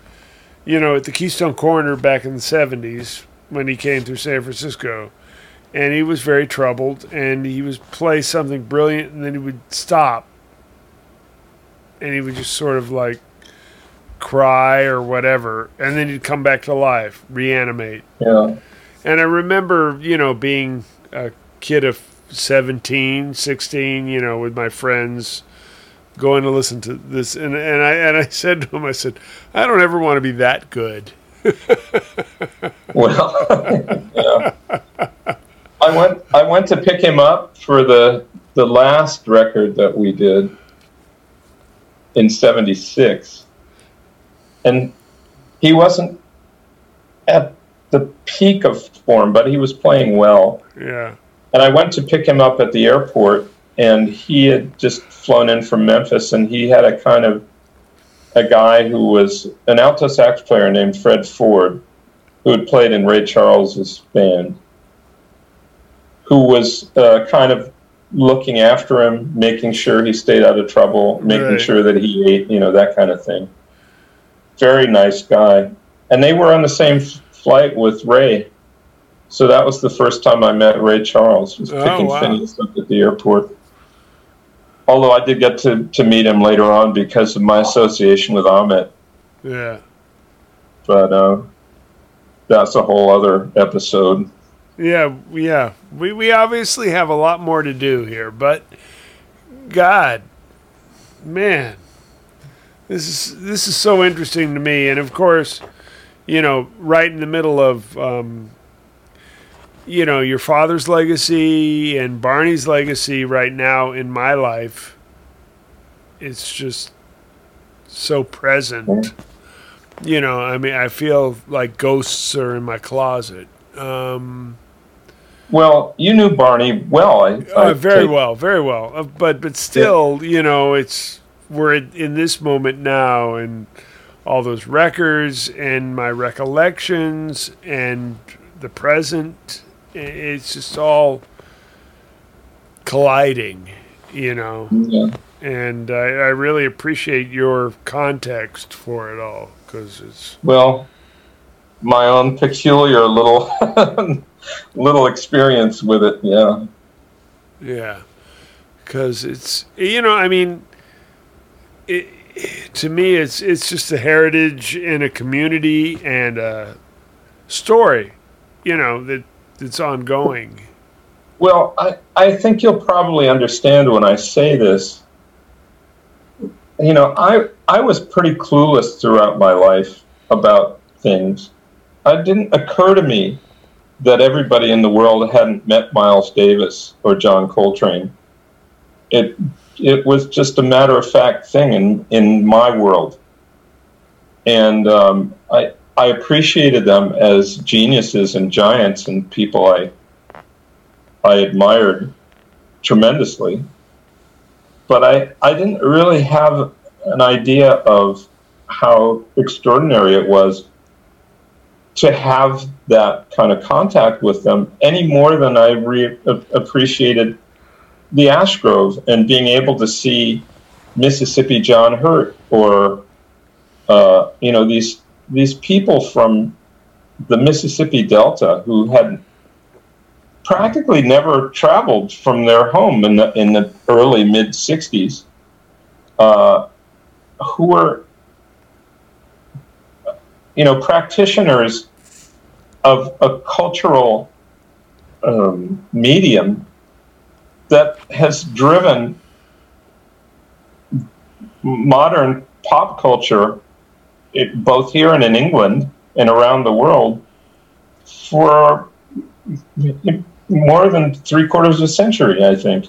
you know, at the Keystone Corner back in the 70s when he came through San Francisco. And he was very troubled and he would play something brilliant and then he would stop. And he would just sort of like cry or whatever. And then he'd come back to life, reanimate. Yeah. And I remember, you know, being a kid of 17, 16, you know, with my friends going to listen to this and, and I and I [LAUGHS] said to him, I said, I don't ever want to be that good. [LAUGHS] well, yeah. [LAUGHS] I went I went to pick him up for the the last record that we did in 76 and he wasn't at the peak of form but he was playing well yeah and I went to pick him up at the airport and he had just flown in from Memphis and he had a kind of a guy who was an alto sax player named Fred Ford, who had played in Ray Charles's band, who was uh, kind of looking after him, making sure he stayed out of trouble, making right. sure that he ate, you know, that kind of thing. Very nice guy. And they were on the same flight with Ray. So that was the first time I met Ray Charles, was picking oh, wow. Phineas up at the airport although I did get to, to meet him later on because of my association with Ahmet. Yeah. But uh, that's a whole other episode. Yeah, yeah. We we obviously have a lot more to do here, but God, man, this is this is so interesting to me, and of course, you know, right in the middle of um, you know, your father's legacy and Barney's legacy right now in my life, it's just so present. You know, I mean, I feel like ghosts are in my closet. Um, well, you knew Barney well. I, I uh, very take... well, very well. Uh, but but still, yeah. you know, it's we're in this moment now, and all those records and my recollections and the present it's just all colliding, you know. Yeah. And I, I really appreciate your context for it all because it's well, my own peculiar little [LAUGHS] little experience with it. Yeah. Yeah, because it's you know I mean, it, to me it's it's just a heritage in a community and a story, you know that it's ongoing. Well, I, I think you'll probably understand when I say this. You know, I I was pretty clueless throughout my life about things. It didn't occur to me that everybody in the world hadn't met Miles Davis or John Coltrane. It it was just a matter of fact thing in in my world, and um, I I appreciated them as geniuses and giants and people I I admired tremendously. But I, I didn't really have an idea of how extraordinary it was to have that kind of contact with them any more than I re- appreciated the Ash Grove and being able to see Mississippi John Hurt or uh, you know these these people from the Mississippi Delta who had practically never traveled from their home in the in the early mid '60s, uh, who were you know practitioners of a cultural um, medium that has driven modern pop culture, it, both here and in England and around the world, for more than three quarters of a century, I think.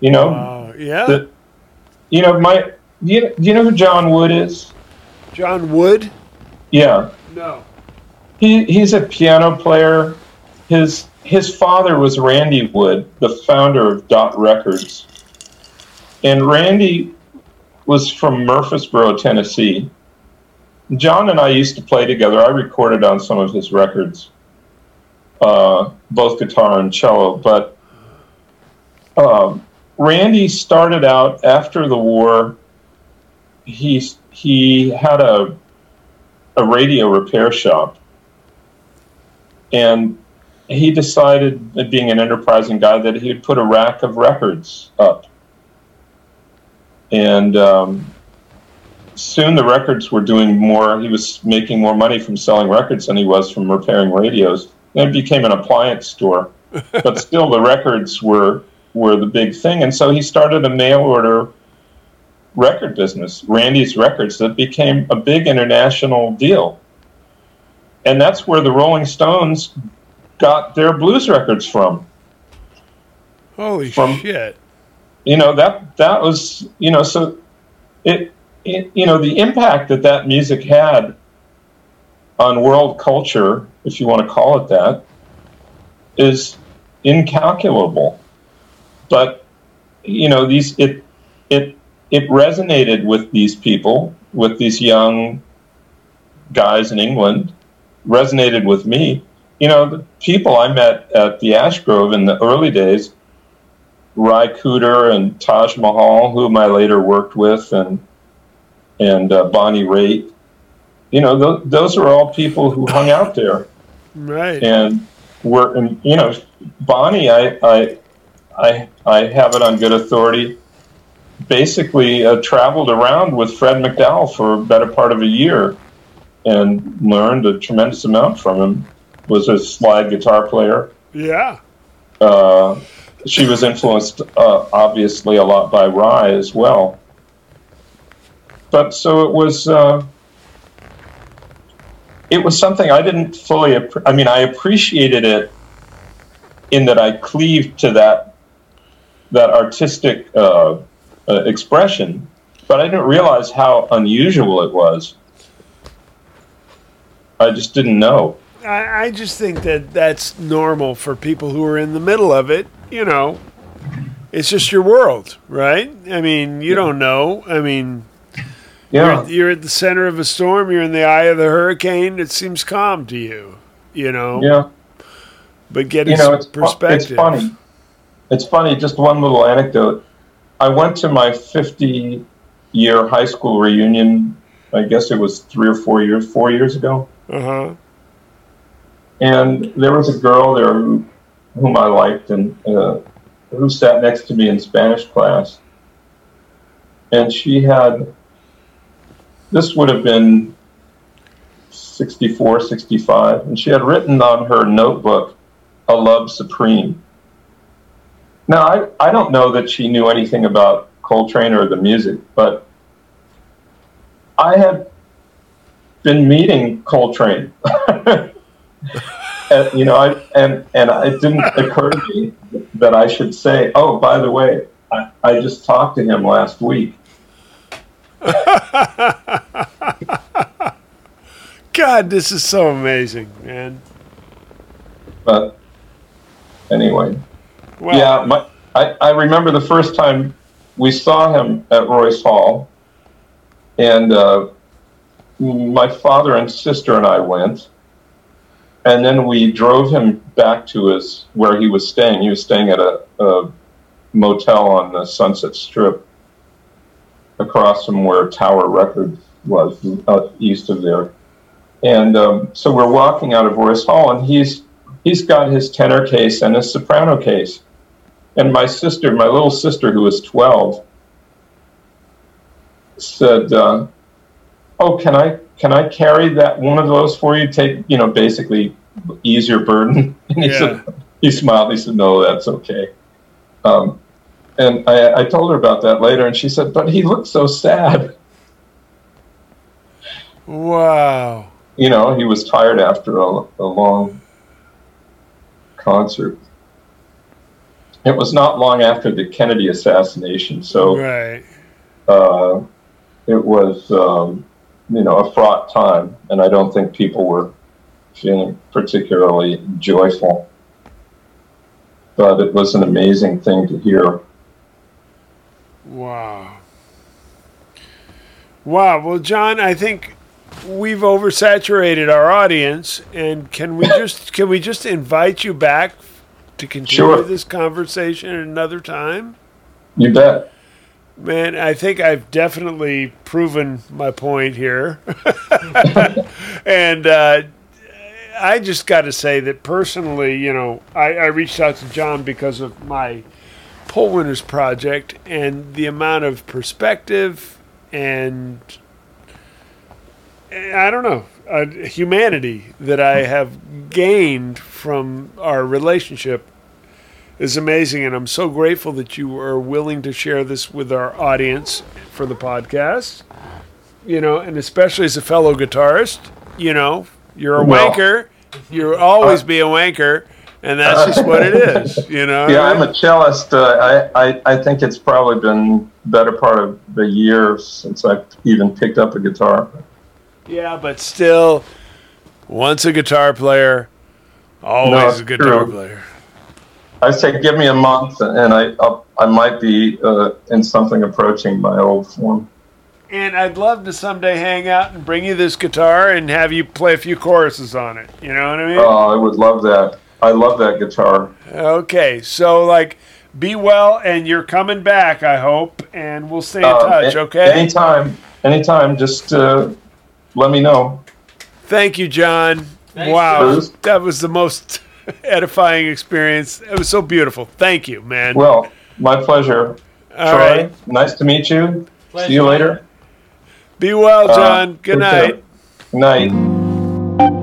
You know, uh, yeah. The, you know, my, you, do you know who John Wood is? John Wood? Yeah. No. He, he's a piano player. His his father was Randy Wood, the founder of Dot Records. And Randy was from Murfreesboro, Tennessee. John and I used to play together. I recorded on some of his records, uh, both guitar and cello. But um, Randy started out after the war. He he had a a radio repair shop, and he decided, being an enterprising guy, that he'd put a rack of records up. And um, soon the records were doing more, he was making more money from selling records than he was from repairing radios. And it became an appliance store. [LAUGHS] but still, the records were, were the big thing. And so he started a mail order record business, Randy's Records, that became a big international deal. And that's where the Rolling Stones got their blues records from. Holy from, shit! You know that that was you know so it, it you know the impact that that music had on world culture, if you want to call it that, is incalculable. But you know these it it it resonated with these people, with these young guys in England, resonated with me you know, the people I met at the Ash Grove in the early days, Ry Cooder and Taj Mahal, whom I later worked with, and and uh, Bonnie Raitt. You know, th- those are all people who hung out there, [LAUGHS] right? And were, and, you know, Bonnie, I, I, I, I have it on good authority. Basically, uh, traveled around with Fred McDowell for a better part of a year, and learned a tremendous amount from him was a slide guitar player. Yeah. Uh, she was influenced, uh, obviously, a lot by Ry as well. But so it was. Uh, it was something I didn't fully. I mean, I appreciated it in that I cleaved to that that artistic uh, uh, expression, but I didn't realize how unusual it was. I just didn't know. I, I just think that that's normal for people who are in the middle of it. You know, it's just your world, right? I mean, you don't know. I mean, yeah. You're, you're, at the center of a storm. You're in the eye of the hurricane. It seems calm to you, you know. Yeah. But getting you know, it's, perspective. It's funny. It's funny. Just one little anecdote. I went to my 50 year high school reunion. I guess it was three or four years, four years ago. Uh huh. And there was a girl there who, whom I liked and uh, who sat next to me in Spanish class. And she had, this would have been 64, 65, and she had written on her notebook, A Love Supreme. Now, I, I don't know that she knew anything about Coltrane or the music, but I had been meeting Coltrane [LAUGHS] and, you know, I, and and it didn't occur to me that I should say, "Oh, by the way, I, I just talked to him last week." God, this is so amazing, man. But anyway, well, yeah, my, I I remember the first time we saw him at Royce Hall, and uh, my father and sister and I went and then we drove him back to his where he was staying. He was staying at a, a motel on the Sunset Strip, across from where Tower Records was, uh, east of there. And um, so we're walking out of Royce Hall, and he's he's got his tenor case and his soprano case. And my sister, my little sister, who was 12, said, uh, "Oh, can I can I carry that one of those for you? Take you know, basically ease your burden." [LAUGHS] And he Yeah. said, he smiled. He said, "No, that's okay." Um, and I, I told her about that later, and she said, "But he looked so sad." Wow. You know, he was tired after a, a long concert. It was not long after the Kennedy assassination, so Right. uh, it was, um, you know, a fraught time, and I don't think people were feeling particularly joyful. But it was an amazing thing to hear. Wow. Wow. Well, John, I think we've oversaturated our audience, and can we [LAUGHS] just can we just invite you back to continue Sure. this conversation another time? You bet. Man, I think I've definitely proven my point here. [LAUGHS] and uh, I just got to say that personally, you know, I, I reached out to John because of my Poll Winners project and the amount of perspective and eh, I don't know, uh, humanity that I have gained from our relationship is amazing, and I'm so grateful that you are willing to share this with our audience for the podcast. You know, and especially as a fellow guitarist, you know, you're a Well- wanker. You'll always be a wanker, and that's just what it is. You know. [LAUGHS] Yeah, I'm a cellist. Uh, I, I, I think it's probably been better part of a year since I've even picked up a guitar. Yeah, but still, once a guitar player, always it's a guitar true. player. I say, give me a month, and I I'll, I might be uh, in something approaching my old form. And I'd love to someday hang out and bring you this guitar and have you play a few choruses on it. You know what I mean? Oh, I would love that. I love that guitar. Okay, so like, be well, and you're coming back. I hope, and we'll stay in Uh, touch. a- Okay. Anytime, anytime. Just uh, let me know. Thank you, John. Thanks, wow, Bruce. that was the most [LAUGHS] edifying experience. It was so beautiful. Thank you, man. Well, my pleasure. All Troy, right. nice to meet you. Pleasure. See you later. Be well, Uh, John. Good take care. night. Good night.